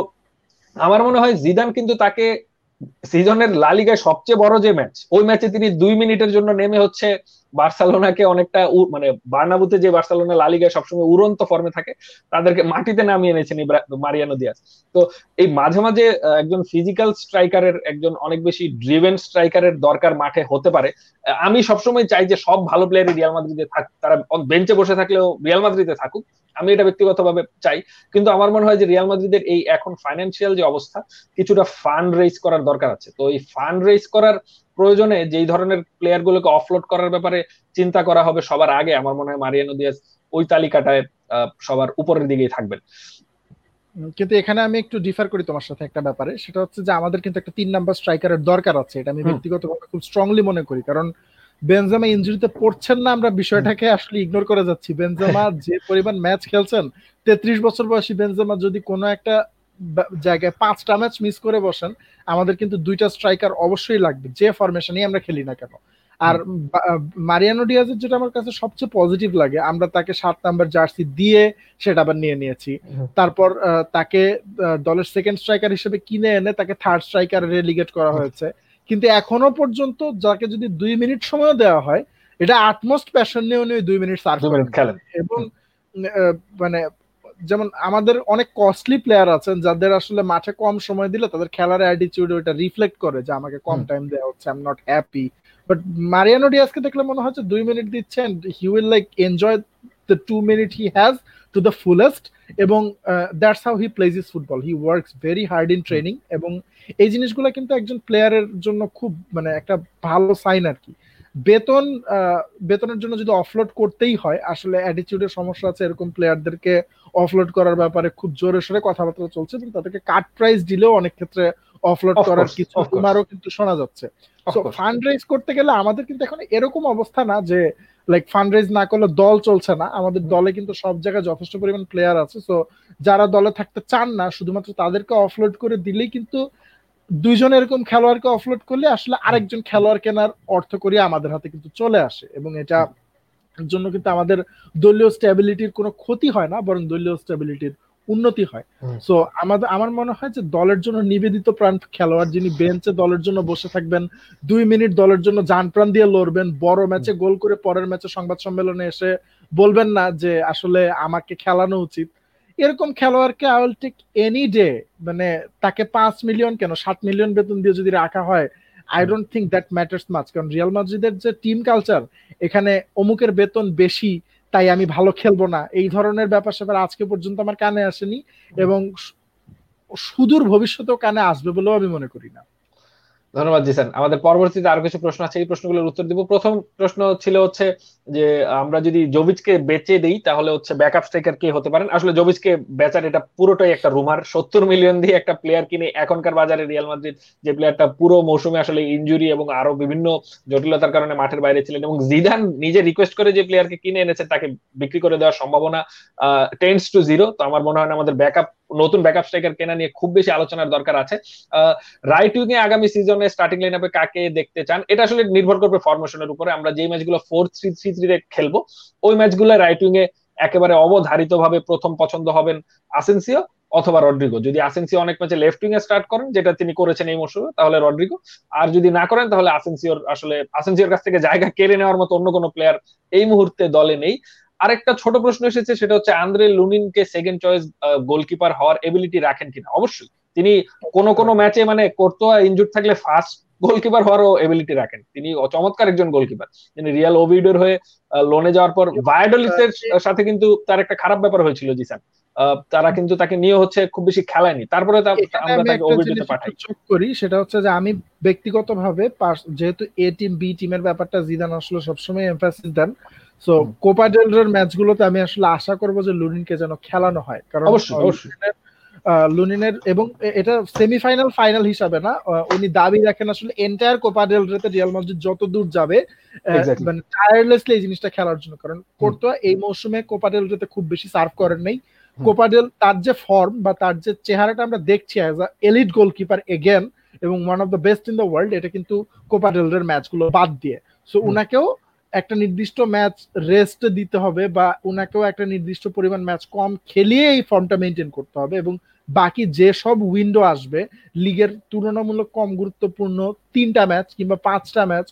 আমার মনে হয়, জিদান কিন্তু তাকে সিজনের লালিগায় সবচেয়ে বড় যে ম্যাচ ওই ম্যাচে তিনি দুই মিনিটের জন্য নেমে হচ্ছে বার্সেলোনাকে অনেকটা মানে বার্নাবুতে যে বার্সেলোনা লালিগায় সবসময় উড়ন্ত ফর্মে থাকে, তাদেরকে মাটিতে নামিয়ে এনেছেন মারিয়ানো দিয়াস। তো এই মাঝে মাঝে একজন ফিজিক্যাল স্ট্রাইকারের একজন অনেক বেশি ড্রিভেন স্ট্রাইকারের দরকার মাঠে হতে পারে। আমি সবসময় চাই যে সব ভালো প্লেয়ারই রিয়াল মাদ্রিদে থাক, তারা বেঞ্চে বসে থাকলেও রিয়াল মাদ্রিদে থাকুক। আমি এটা ব্যক্তিগতভাবে চাই। কিন্তু আমার মনে হয় যে রিয়াল মাদ্রিদের এই এখন ফাইন্যান্সিয়াল যে অবস্থা, কিছুটা ফান্ড রেজ করার দরকার আছে। তো এই ফান্ড রেজ করার প্রয়োজনে যেই ধরনের প্লেয়ার গুলোকে অফলোড করার ব্যাপারে চিন্তা করা হবে সবার আগে আমার মনে হয় মারিয়ানো দিয়াস ওই তালিকাটায় সবার উপরের দিকেই থাকবেন। কিন্তু এখানে আমি একটু ডিফার করি তোমার সাথে একটা ব্যাপারে। সেটা হচ্ছে যে আমাদের কিন্তু একটা তিন নাম্বার স্ট্রাইকারের দরকার আছে এটা আমি ব্যক্তিগতভাবে খুব স্ট্রংলি মনে করি। কারণ বেনজামা ইনজুরিতে পড়ছেন না আমরা বিষয়টাকে আসলে ইগনোর করে যাচ্ছি। বেনজামা যে পরিমাণ ম্যাচ খেলছেন তেত্রিশ বছর বয়সী বেনজামা যদি কোনো একটা জায়গায় পাঁচটা ম্যাচ মিস করে বসেন আমাদের কিন্তু দুইটা স্ট্রাইকার অবশ্যই লাগবে। যে ফরমেশনই আমরা খেলি না কেন। আর মারিয়ানো ডিয়াজের যেটা আমার কাছে সবচেয়ে পজিটিভ লাগে আমরা তাকে সাত নাম্বার জার্সি দিয়ে সেটা আবার নিয়ে নিয়েছি। তারপর তাকে দলের সেকেন্ড স্ট্রাইকার হিসেবে কিনে এনে তাকে থার্ড স্ট্রাইকার রেলিগেট করা হয়েছে। কিন্তু এখনও পর্যন্ত যাকে যদি দুই মিনিট সময় দেওয়া হয় এটা আটমোস্ট প্যাশন নিয়ে উনি দুই মিনিট সার্ভ করেন। এবং মানে যেমন আমাদের অনেক কস্টলি প্লেয়ার আছেন যাদের আসলে মাঠে কম সময় দিলে তাদের খেলার অ্যাটিটিউড ওটা রিফ্লেক্ট করে যে আমাকে কম টাইম দেওয়া হচ্ছে I am not happy but Mariano ডিয়াসকে দেখলে মনে হচ্ছে দুই মিনিট দিচ্ছেন he will like enjoy the two minute he has to the fullest এবং that's how he plays his football he works very hard in training এবং এই জিনিসগুলো কিন্তু একজন প্লেয়ারের জন্য খুব মানে একটা ভালো সাইন আর কি। বেতন বেতনের জন্য যদি অফলোড করতেই হয় আসলে অ্যাটিটিউডের সমস্যা আছে এরকম প্লেয়ারদেরকে অফলোড করার ব্যাপারে খুব জোরে সোরে কথাবার্তা চলছে এবং তাদেরকে কাট প্রাইস দিলেও অনেক ক্ষেত্রে অফলোড করার কিছু তোমারও কিন্তু শোনা যাচ্ছে। তো ফান্ড রেজ করতে গেলে আমাদের কিন্তু এখন এরকম অবস্থা না যে লাইক ফান্ড রেজ না করলে দল চলছে না। আমাদের দলে কিন্তু সব জায়গায় যথেষ্ট পরিমাণ প্লেয়ার আছে। সো যারা দলে থাকতে চান না শুধুমাত্র তাদেরকে অফলোড করে দিলেই কিন্তু দুইজন এরকম খেলোয়াড়কে অফলোড করলে আসলে আরেকজন খেলোয়াড় কেনার অর্থ করি আমাদের হাতে কিন্তু চলে আসে। এবং এটা জন্য কিন্তু আমাদের দলীয় স্টেবিলিটির কোনো ক্ষতি হয় না বরং দলীয় স্টেবিলিটির উন্নতি হয়। সো আমাদের আমার মনে হয় যে দলের জন্য নিবেদিত প্রাণ খেলোয়াড় যিনি বেঞ্চে দলের জন্য বসে থাকবেন দুই মিনিট দলের জন্য যান প্রাণ দিয়ে লড়বেন বড় ম্যাচে গোল করে পরের ম্যাচে সংবাদ সম্মেলনে এসে বলবেন না যে আসলে আমাকে খেলানো উচিত। এরকম খেলোয়াড়কে I will take any day মানে তাকে পাঁচ মিলিয়ন কেন সাত মিলিয়ন বেতন দিয়ে যদি রাখা হয় I don't think that matters much কারণ রিয়াল মাদ্রিদের যে টিম কালচার এখানে অমুকের বেতন বেশি তাই আমি ভালো খেলব না। এই ধরনের ব্যাপার স্যাপার আজকে পর্যন্ত আমার কানে আসেনি এবং সুদূর ভবিষ্যতেও কানে আসবে বলেও আমি মনে করি না। ধন্যবাদ জিসান। আমাদের পরবর্তীতে আরও কিছু প্রশ্ন আছে এই প্রশ্নগুলোর উত্তর দিব। প্রথম প্রশ্ন ছিল হচ্ছে যে আমরা যদি জবিচকে বেচে দিই, তাহলে হচ্ছে ব্যাকআপ স্ট্রাইকার কে হতে পারেন। আসলে জবিচকে বেচার এটা পুরোটাই একটা রুমার সত্তর মিলিয়ন দিয়ে একটা প্লেয়ার কিনে এখনকার বাজারে রিয়াল মাদ্রিদ যে প্লেয়ারটা পুরো মৌসুমে আসলে ইঞ্জুরি এবং আরও বিভিন্ন জটিলতার কারণে মাঠের বাইরে ছিলেন এবং জিদান নিজে রিকোয়েস্ট করে যে প্লেয়ারকে কিনে এনেছেন তাকে বিক্রি করে দেওয়ার সম্ভাবনা টেন্স টু জিরো তো আমার মনে হয় না আমাদের ব্যাকআপ নতুন ব্যাকআপ স্ট্রাইকার কেনা নিয়ে খুব বেশি আলোচনার দরকার আছে। রাইট উইং এ আগামী সিজনে স্টার্টিং লাইন আপে কাকে দেখতে চান? এটা আসলে নির্ভর করবে ফরমেশনের উপরে। আমরা যে ম্যাচগুলো ফোর থ্রি থ্রি থ্রি খেলব। ওই ম্যাচগুলো রাইট উইং এ একেবারে অবধারিত ভাবে প্রথম পছন্দ হবেন আসেন্সিও অথবা রড্রিগো যদি আসেন্সিও অনেক ম্যাচে লেফট উইং এ স্টার্ট করেন, যেটা তিনি করেছেন এই মৌসুমে, তাহলে রড্রিগো আর যদি না করেন, তাহলে আসেন্সিওর আসলে আসেন্সিওর কাছ থেকে জায়গা কেড়ে নেওয়ার মতো অন্য কোনো প্লেয়ার এই মুহূর্তে দলে নেই। আরেকটা ছোট প্রশ্ন এসেছে, সেটা হচ্ছে আন্দ্রে লুনিনকে সেকেন্ড চয়েস গোলকিপার হওয়ার এবিলিটি রাখেন কিনা? অবশ্যই। তিনি কোন কোন ম্যাচে মানে কোর্তোয়া ইনজুর থাকলে ফার্স্ট গোলকিপার হওয়ারও এবিলিটি রাখেন। তিনি চমৎকার একজন গোলকিপার তিনি রিয়াল ওভিডোর হয়ে লোনে যাওয়ার পর ভায়াডোলিসের সাথে কিন্তু তার একটা খারাপ ব্যাপার হয়েছিল জিসান তারা কিন্তু তাকে নিয়ে হচ্ছে খুব বেশি খেলায়নি। তারপরে আমরা তাকে ওভিডোতে পাঠাই। চোখ করি সেটা হচ্ছে যে আমি ব্যক্তিগতভাবে যেহেতু এ টিম বি টিমের ব্যাপারটা জিদান আসলে সবসময় এমফাসিস দেন সো কোপা ডেলরের ম্যাচগুলোতে আমি আসলে আশা করব যে লুনিনকে যেন খেলানো হয়। কারণ লুনিনের এবং এটা সেমিফাইনাল ফাইনাল হিসাবে না উনি দাবি রাখেন আসলে entire Copa del Rey Real Madrid যত দূর যাবে মানে টায়ারলেসলি এই জিনিসটা খেলার জন্য কারণ কোর্তোয়া এই মৌসুমে কোপা ডেল রেতে খুব বেশি সার্ভ করেন নাই। কোপাডেল তার যে ফর্ম বা তার যে চেহারাটা আমরা দেখছি as a elite goalkeeper again এবং one of the best in the world এটা কিন্তু কোপাডেলের ম্যাচগুলো বাদ দিয়ে। সো উনাকেও একটা নির্দিষ্ট ম্যাচ রেস্ট দিতে হবে বা ওনাকেও একটা নির্দিষ্ট পরিমাণ ম্যাচ কম খেলিয়ে এই ফর্মটা মেনটেন করতে হবে এবং বাকি যে সব উইন্ডো আসবে লিগের তুলনামূলক কম গুরুত্বপূর্ণ তিনটা ম্যাচ কিংবা পাঁচটা ম্যাচ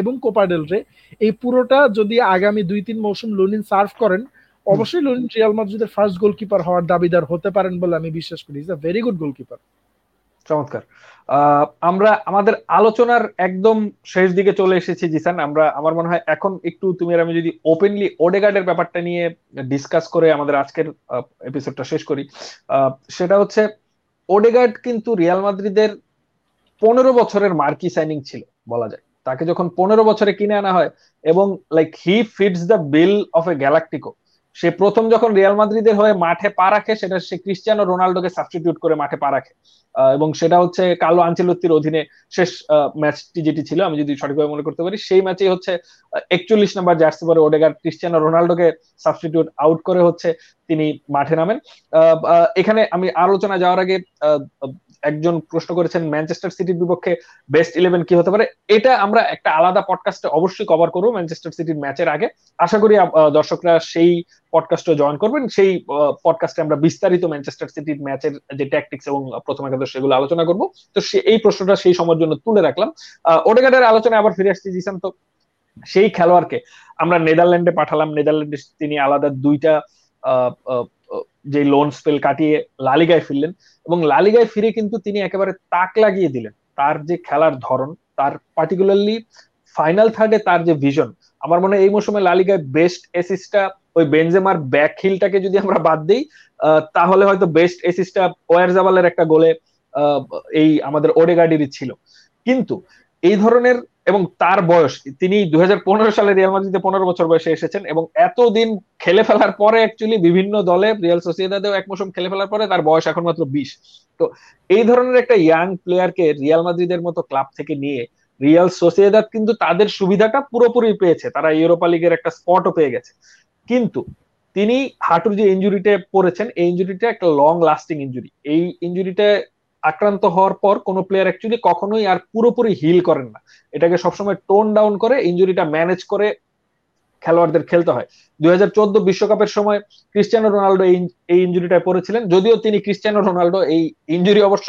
এবং কোপাডেল রে এই পুরোটা যদি আগামী দুই, তিন মৌসুম লোনিন সার্ভ করেন, অবশ্যই লুনিন রিয়াল মাদ্রিদের ফার্স্ট গোলকিপার হওয়ার দাবিদার হতে পারেন বলে আমি বিশ্বাস করি। Is a very good goalkeeper চমৎকার। আমরা, আমাদের আলোচনার একদম শেষ দিকে চলে এসেছি জিসান আমরা, আমার মনে হয় এখন একটু তুমি আর আমি যদি ওপেনলি ওডেগার্ডের ব্যাপারটা নিয়ে ডিসকাস করে আমাদের আজকের এপিসোডটা শেষ করি। সেটা হচ্ছে ওডেগার্ড কিন্তু রিয়াল মাদ্রিদের পনেরো বছরের মার্কি সাইনিং ছিল, বলা যায়। তাকে যখন পনেরো বছরে কিনে আনা হয় এবং like he fits the bill of a galactico সে প্রথম যখন রিয়াল মাদ্রিদের হয়ে মাঠে পা রাখে, সেটা সে ক্রিস্টিয়ানো রোনাল্ডোকে সাবস্টিটিউট করে মাঠে পা রাখে। এবং সেটা হচ্ছে কালো আঞ্চলত্তির অধীনে শেষ ম্যাচটি যেটি ছিল, আমি যদি সঠিকভাবে মনে করতে পারি, সেই ম্যাচেই হচ্ছে একচল্লিশ নাম্বার জার্সি পরে ওডেগার ক্রিস্টিয়ানো রোনাল্ডোকে সাবস্টিটিউট আউট করে হচ্ছে তিনি মাঠে নামেন। এখানে আমি আলোচনা যাওয়ার আগে একজন প্রশ্ন করেছেন ম্যানচেস্টার সিটির বিপক্ষে বেস্ট ইলেভেন কি হতে পারে? এটা আমরা একটা আলাদা পডকাস্টে অবশ্যই কভার করব ম্যানচেস্টার সিটির ম্যাচের আগে। আশা করি দর্শকরা সেই পডকাস্টে জয়েন করবেন। সেই পডকাস্টে আমরা বিস্তারিত ম্যানচেস্টার সিটির ম্যাচের যে ট্যাকটিক্স এবং প্রথম একাদশ সেগুলো আলোচনা করব। তো এই প্রশ্নটা সেই সময়ের জন্য তুলে রাখলাম। ওডেগার্ডের আলোচনায় আবার ফিরে আসছি, জিসান। তো সেই খেলোয়াড়কে আমরা নেদারল্যান্ডে পাঠালাম। নেদারল্যান্ডে তিনি আলাদা দুইটা যে লোন স্পেল কাটিয়ে লালিগায় ফিরলেন এবং লালিগায় ফিরে কিন্তু তিনি একেবারে তাক লাগিয়ে দিলেন। তার যে খেলার ধরন, তার পার্টিকুলারলি ফাইনাল থার্ডে তার যে ভিশন আমার মনে হয় এই মৌসুমে লালিগায় বেস্ট এসিস্টটা ওই বেনজেমার ব্যাক হিলটাকে যদি আমরা বাদ দিই তাহলে হয়তো বেস্ট এসিস্টটা ওয়ার জাবালের একটা গোলে এই আমাদের ওডেগার্ডিরই ছিল। কিন্তু এই ধরনের এবং তার বয়স, তিনি দুই সালে রিয়াল মাদ্রিদে পনেরো বছর বয়সে এসেছেন এবং এতদিন খেলে ফেলার পরে অ্যাকচুয়ালি বিভিন্ন দলে রিয়াল সোসিয়েদাদেও এক মৌসুম খেলে ফেলার পরে তার বয়স এখন মাত্র বিশ। তো এই ধরনের একটা ইয়াং প্লেয়ারকে রিয়াল মাদ্রিদের মতো ক্লাব থেকে নিয়ে রিয়াল সোসিয়েদাদ কিন্তু তাদের সুবিধাটা পুরোপুরি পেয়েছে। তারা ইউরোপা লিগের একটা স্পটও পেয়ে গেছে। কিন্তু তিনি হাঁটুর যে ইঞ্জুরিটা পড়েছেন, এই ইঞ্জুরিটা একটা লং লাস্টিং ইঞ্জুরি এই ইঞ্জুরিটা আক্রান্ত হওয়ার পর কোন প্লেয়ার অ্যাকচুয়ালি কখনোই আর পুরোপুরি হিল করেন না। এটাকে সবসময় টোন ডাউন করে ইঞ্জুরিটা ম্যানেজ করে খেলোয়াড়দের খেলতে হয়। দুই বিশ্বকাপের সময় ক্রিস্টিয়ানো রোনাল্ডো এই ইঞ্জুরিটায় পড়েছিলেন। যদিও তিনি ক্রিস্টিয়ানো রোনাল্ডো এই ইঞ্জুরি অবশ্য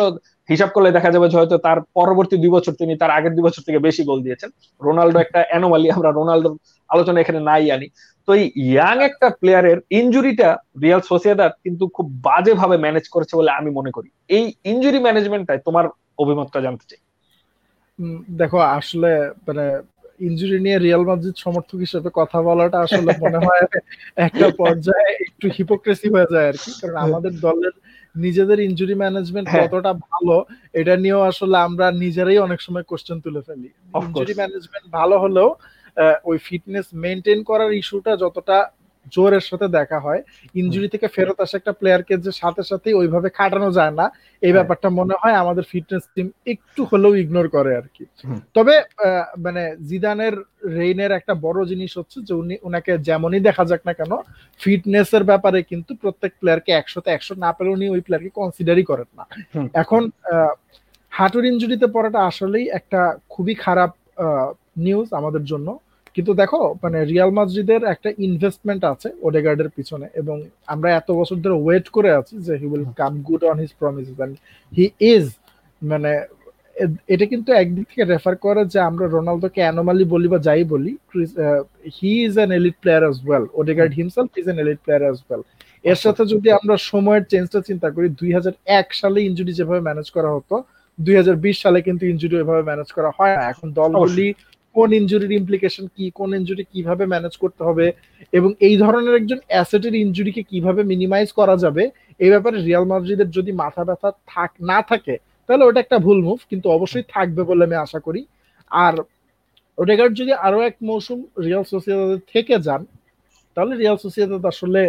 হিসাব করলে দেখা যাবে যে হয়তো তার পরবর্তী দুই বছর তিনি তার আগের দুই বছর থেকে বেশি গোল দিয়েছেন। রোনাল্ডো একটা অ্যানোমালি আমরা রোনাল্ডোর আলোচনা এখানে নাই আনি। তো এই ইয়াং একটা প্লেয়ারের ইঞ্জুরিটা রিয়াল সোসিয়াদার কিন্তু খুব বাজেভাবে ম্যানেজ করেছে বলে আমি মনে করি। এই ইঞ্জুরি ম্যানেজমেন্টটাই তোমার অভিমতটা জানতে চাই। দেখো আসলে মানে ইঞ্জুরি নিয়ে রিয়াল মাদ্রিদ সমর্থক হিসেবে কথা বলাটা আসলে মনে হয় একটা পর্যায়ে একটু হিপোক্রেসি হয়ে যায় আর কি। কারণ। আমাদের দলের নিজেদের ইনজুরি ম্যানেজমেন্ট কতটা ভালো এটা নিয়েও আসলে আমরা নিজেরাই অনেক সময় কোশ্চেন তুলে ফেলি। ইঞ্জুরি ম্যানেজমেন্ট ভালো হলেও ওই ফিটনেস মেনটেন করার ইস্যুটা যতটা জোরের সাথে দেখা হয়। ইঞ্জুরি থেকে ফেরত আসা একটা প্লেয়ারকে যে সাথে সাথে ওইভাবে খাটানো যায় না এই হ্যাঁ। ব্যাপারটা মনে হয় আমাদের ফিটনেস টিম একটু হলেও ইগনোর করে আর কি। তবে মানে জিদানের রেইনের একটা বড় জিনিস হচ্ছে যে উনি উনাকে যেমনই দেখা যাক না কেন ফিটনেসের ব্যাপারে কিন্তু প্রত্যেক প্লেয়ারকে একশোতে একশো না পেলে উনি ওই প্লেয়ারকে কনসিডারই করেন না। এখন হাঁটুর ইঞ্জুরিতে পড়াটা আসলেই একটা খুবই খারাপ নিউজ আমাদের জন্য। কিন্তু দেখো মানে রিয়াল মাদ্রিদের একটা ইনভেস্টমেন্ট আছে ওডেগার্ডের পিছনে এবং আমরা এত বছর ধরে ওয়েট করে আছি যে he will come good on his promise and he is মানে এটা কিন্তু একদিক থেকে রেফার করে যে আমরা রোনালদোকে অ্যানোমালি বলি বা যাই বলি he is an elite player as well Odegaard himself is an elite player as well এর সাথে যদি আমরা সময়ের চেঞ্জটা চিন্তা করি দুই হাজার এক সালে ইঞ্জুরি যেভাবে ম্যানেজ করা হতো দুই হাজার বিশ সালে কিন্তু ইঞ্জুরি এভাবে ম্যানেজ করা হয় না। এখন দলগুলি কোন ইঞ্জুরির ইমপ্লিকেশন কি, কোন ইঞ্জুরি কীভাবে ম্যানেজ করতে হবে এবং এই ধরনের একজন অ্যাসেটের ইঞ্জুরিকে কীভাবে মিনিমাইজ করা যাবে, এই ব্যাপারে রিয়াল মাদ্রিদের যদি মাথা ব্যথা থাক, না থাকে, তাহলে ওটা একটা ভুল মুভ কিন্তু অবশ্যই থাকবে বলে আমি আশা করি। আর ওডেগার্ড যদি আরও এক মৌসুম রিয়াল সোসিয়েদাদের থেকে যান, তাহলে রিয়াল সোসিয়েদাদ আসলে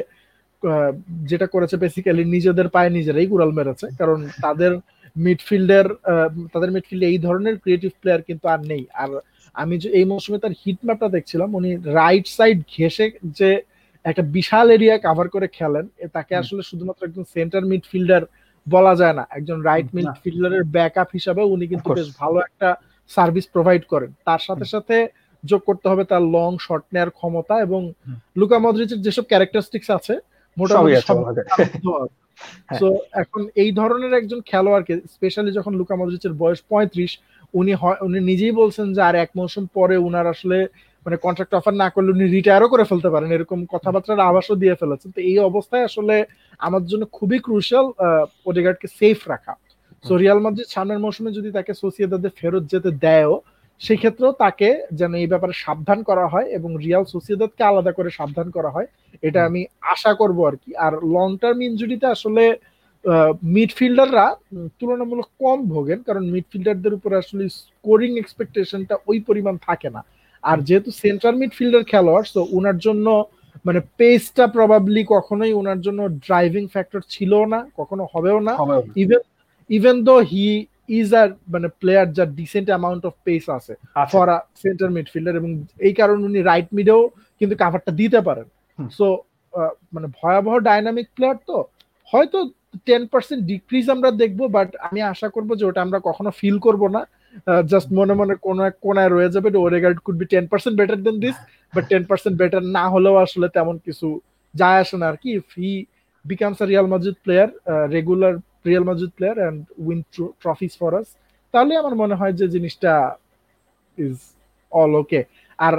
যেটা করেছে বেসিক্যালি নিজেদের পায়ে নিজেরাই গুড়াল মেরেছে, কারণ তাদের মিডফিল্ডের তাদের মিডফিল্ডে এই ধরনের ক্রিয়েটিভ প্লেয়ার কিন্তু আর নেই। আর আমি যে এই মৌসুমে তার হিট ম্যাপটা দেখছিলাম উনি রাইট সাইড ঘেসে যে একটা বিশাল এরিয়া কাভার করে খেলেন তাকে আসলে শুধুমাত্র একজন সেন্টার মিডফিল্ডার বলা যায় না একজন রাইট মিডফিল্ডারের ব্যাকআপ হিসাবে উনি কিন্তু বেশ ভালো একটা সার্ভিস প্রোভাইড করেন। তার সাথে সাথে যোগ করতে হবে তার লং শট নেয়ার ক্ষমতা এবং লুকা মদ্রিচের যেসব ক্যারেক্টারিস্টিক্স আছে মোটামুটি তো এখন এই ধরনের একজন খেলোয়াড়কে স্পেশালি যখন লুকা মদ্রিচের বয়স পঁয়ত্রিশ উনি উনি নিজেই বলছেন যে আর এক মৌসুম পরে উনার আসলে মানে কন্ট্রাক্ট অফার না করলে উনি রিটায়ারও করে ফেলতে পারেন। এরকম কথাবার্তার আভাসও দিয়ে ফেলেছেন। তো এই অবস্থায় আসলে আমার জন্য খুবই ক্রুশিয়াল ওডেগার্ডকে সেফ রাখা। সো রিয়াল মাদ্রিদ সামনের মৌসুমে যদি তাকে সোসিয়েদাদে ফেরত যেতে দেয়ও সেক্ষেত্রেও তাকে যেন এই ব্যাপারে সাবধান করা হয় এবং রিয়াল সোসিয়েদাদকে আলাদা করে সাবধান করা হয় এটা আমি আশা করব আর কি। আর লং টার্ম ইনজুরিতে আসলে মিডফিল্ডাররা তুলনামূলক কম ভোগেন কারণ মিডফিল্ডারদের উপরে আসলে স্কোরিং এক্সপেকটেশনটা ওই পরিমাণ থাকে না। আর যেহেতু সেন্ট্রাল মিডফিল্ডার খেলোয়াড় তো ওনার জন্য মানে পেসটা প্রবাবলি কখনোই ওনার জন্য ড্রাইভিং ফ্যাক্টর ছিল না কখনো হবেও না। Even even though he is আর মানে প্লেয়ার যার ডিসেন্ট অ্যামাউন্ট অফ পেস আছে ফর আ সেন্টার মিডফিল্ডার এবং এই কারণে উনি রাইট মিডেও কিন্তু কাভারটা দিতে পারেন। সো মানে ভয়াবহ ডাইনামিক প্লেয়ার তো। হয়তো টেন পার্সেন্ট ডিক্রিজ আমরা দেখব বাট আমি আশা করব যে ওটা আমরা কখনো ফিল করব না। জাস্ট মনে মনে কোন এক কোনায় রয়ে যাবে Odegaard could be ten percent better than this but ten percent better না হলেও আসলে তেমন কিছু যায় আসে না। আর কি if he becomes a Real Madrid player regular Real Madrid player and win trophies for us তাহলে আমার মনে হয় যে জিনিসটা ইজ অল ওকে আর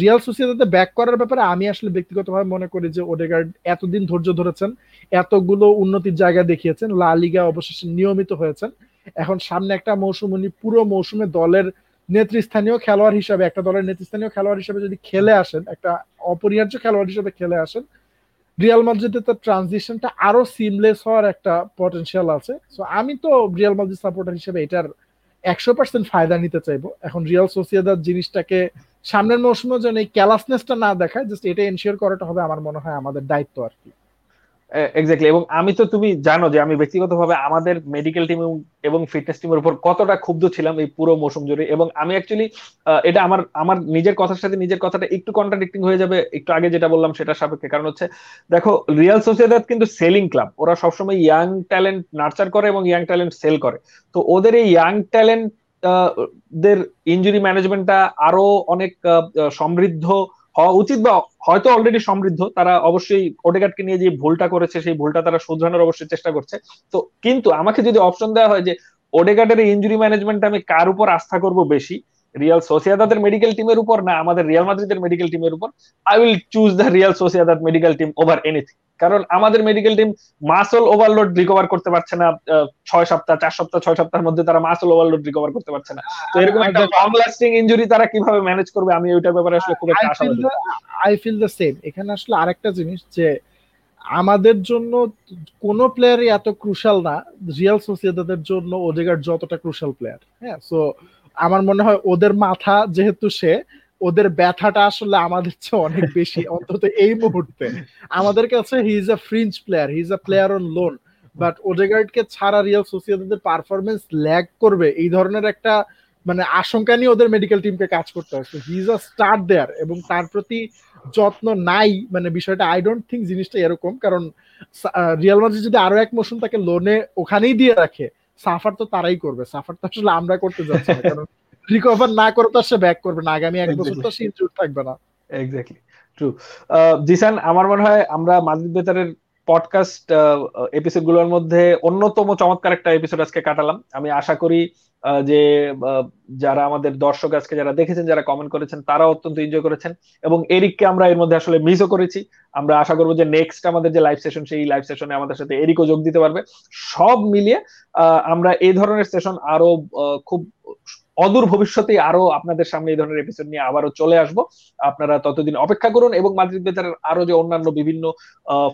রিয়াল সোসিয়েদাতে ব্যাক করার ব্যাপারে আমি আসলে ব্যক্তিগতভাবে মনে করি যে ওডেগার্ড এতদিন ধৈর্য ধরেছেন, এতগুলো উন্নতির জায়গা দেখিয়েছেন লা লিগা অবশেষে নিয়মিত হয়েছেন। এখন সামনে একটা মৌসুম, উনি পুরো মৌসুমে দলের নেতৃস্থানীয় খেলোয়াড় হিসাবে, একটা দলের নেতৃস্থানীয় খেলোয়াড় হিসাবে যদি খেলে আসেন, একটা অপরিহার্য খেলোয়াড় হিসাবে খেলে আসেন রিয়াল মাদ্রিদে তো ট্রানজিশনটা আরও সিমলেস হওয়ার একটা পটেনশিয়াল আছে। সো আমি তো রিয়াল মাদ্রিদ সাপোর্টার হিসেবে এটার একশো পার্সেন্ট ফায়দা নিতে চাইব। এখন রিয়াল সোসিয়াদার জিনিসটাকে সামনের মৌসুমে যেন এই ক্যালাসনেসটা না দেখায় জাস্ট এটা এনশিওর করাটা হবে আমার মনে হয় আমাদের দায়িত্ব আর কি। এক্স্যাক্টলি এবং আমি তো তুমি জানো যে আমি ব্যক্তিগতভাবে আমাদের মেডিকেল টিম এবং ফিটনেস টিমের উপর কতটা ক্ষুব্ধ ছিলাম এই পুরো মৌসুম জুড়ে। এবং আমি অ্যাকচুয়ালি এটা আমার আমার নিজের কথার সাথে নিজের কথাটা একটু কন্ট্রাডিক্টিং হয়ে যাবে, একটু আগে যেটা বললাম সেটা সাপেক্ষে। কারণ হচ্ছে, দেখো রিয়াল সোসিয়েদাদ কিন্তু সেলিং ক্লাব ওরা সবসময় ইয়াং ট্যালেন্ট নার্চার করে এবং ইয়াং ট্যালেন্ট সেল করে। তো ওদের এই ইয়াং ট্যালেন্ট দের ইঞ্জুরি ম্যানেজমেন্টটা আরও অনেক সমৃদ্ধ হওয়া উচিত বা হয়তো অলরেডি সমৃদ্ধ, তারা অবশ্যই ওডেগার্ডকে নিয়ে যে ভুলটা করেছে, সেই ভুলটা তারা শুধরানোর অবশ্যই চেষ্টা করছে। তো কিন্তু আমাকে যদি অপশন দেওয়া হয় যে ওডেগার্ডের ইঞ্জুরি ম্যানেজমেন্ট আমি কার উপর আস্থা করব বেশি? রিয়াল সোসিয়াদাদের মেডিকেল টিমের উপর না, আমাদের রিয়াল মাদ্রিদের মেডিকেল টিমের উপর? I will choose the Real Sociedad medical team over anything কারণ আমাদের medical team muscle overload recover করতে পারছে না ছয় সপ্তাহ চার সপ্তাহ ছয় সপ্তাহের মধ্যে তারা মাসল ওভারলোড রিকভার করতে পারছে না। তো এরকম একটা লং লাস্টিং ইনজুরি তারা কীভাবে ম্যানেজ করবে? আমি ওইটার ব্যাপারে আসলে খুব একটা আশাবাদী আই ফিল দ্য সেম এখানে আসলে আরেকটা জিনিস যে আমাদের জন্য কোন প্লেয়ারই এত ক্রুশাল না। রিয়াল সোসিয়েদাদের জন্য ওদেগার যতটা ক্রুশাল প্লেয়ার হ্যাঁ? সো আমার মনে হয় ওদের মাথা যেহেতু সে ওদের ব্যথাটা আসলে আমাদের চেয়ে অনেক বেশি অন্তত এই মুহূর্তে। আমাদের কাছে he is a fringe player he is a player on loan but ওডেগার্ডকে ছাড়া রিয়াল সোসিয়েদাদের পারফরমেন্স ল্যাগ করবে, এই ধরনের একটা মানে আশঙ্কা নিয়ে ওদের মেডিকেল টিমকে কাজ করতে হয়। হি ইজ আ স্টার দেয়ার এবং তার প্রতি যত্ন নাই মানে বিষয়টা আই ডোন্ট থিঙ্ক জিনিসটা এরকম, কারণ রিয়াল মাদ্রিদ যদি আরও এক মৌসুম তাকে লোনে ওখানেই দিয়ে রাখে সাফার তো তারাই করবে। সাফার তো আসলে আমরা করতে যাচ্ছি কারণ রিকভার না করে তো সে ব্যাক করবে না। আগামী এক বছর তো সে ইনজুর থাকবে না। এক্স্যাক্টলি ট্রু জিসান আমার মনে হয় আমরা মাদ্রিদ বেতারের পডকাস্ট এপিসোডগুলোর মধ্যে অন্যতম চমৎকার একটা এপিসোড আজকে কাটালাম। আমি আশা করি যে যারা আমাদের দর্শক আজকে যারা দেখেছেন যারা কমেন্ট করেছেন তারা অত্যন্ত এনজয় করেছেন। এবং এরিককে আমরা এর মধ্যে আসলে মিসও করেছি। আমরা আশা করব যে নেক্সট আমাদের যে লাইভ সেশন সেই লাইভ সেশনে আমাদের সাথে এরিকও যোগ দিতে পারবে। সব মিলিয়ে আমরা এই ধরনের সেশন আরও খুব অদূর ভবিষ্যতে আরও আপনাদের সামনে এই ধরনের এপিসোড নিয়ে আবারও চলে আসব। আপনারা ততদিন অপেক্ষা করুন এবং মাদ্রিদ বেতারের আরও যে অন্যান্য বিভিন্ন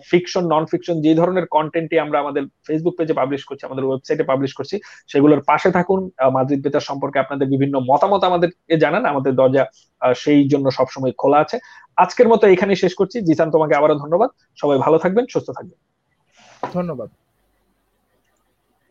ফিকশন নন ফিকশন যে ধরনের কন্টেন্টই আমরা আমাদের ফেসবুক পেজে পাবলিশ করছি, আমাদের ওয়েবসাইটে পাবলিশ করছি, সেগুলোর পাশে থাকুন। মাদ্রিদ বেতার সম্পর্কে আপনাদের বিভিন্ন মতামত আমাদেরকে জানান। আমাদের দরজা সেই জন্য সবসময় খোলা আছে। আজকের মতো এখানেই শেষ করছি। জিসান, তোমাকে আবারও ধন্যবাদ। সবাই ভালো থাকবেন, সুস্থ থাকবেন। ধন্যবাদ।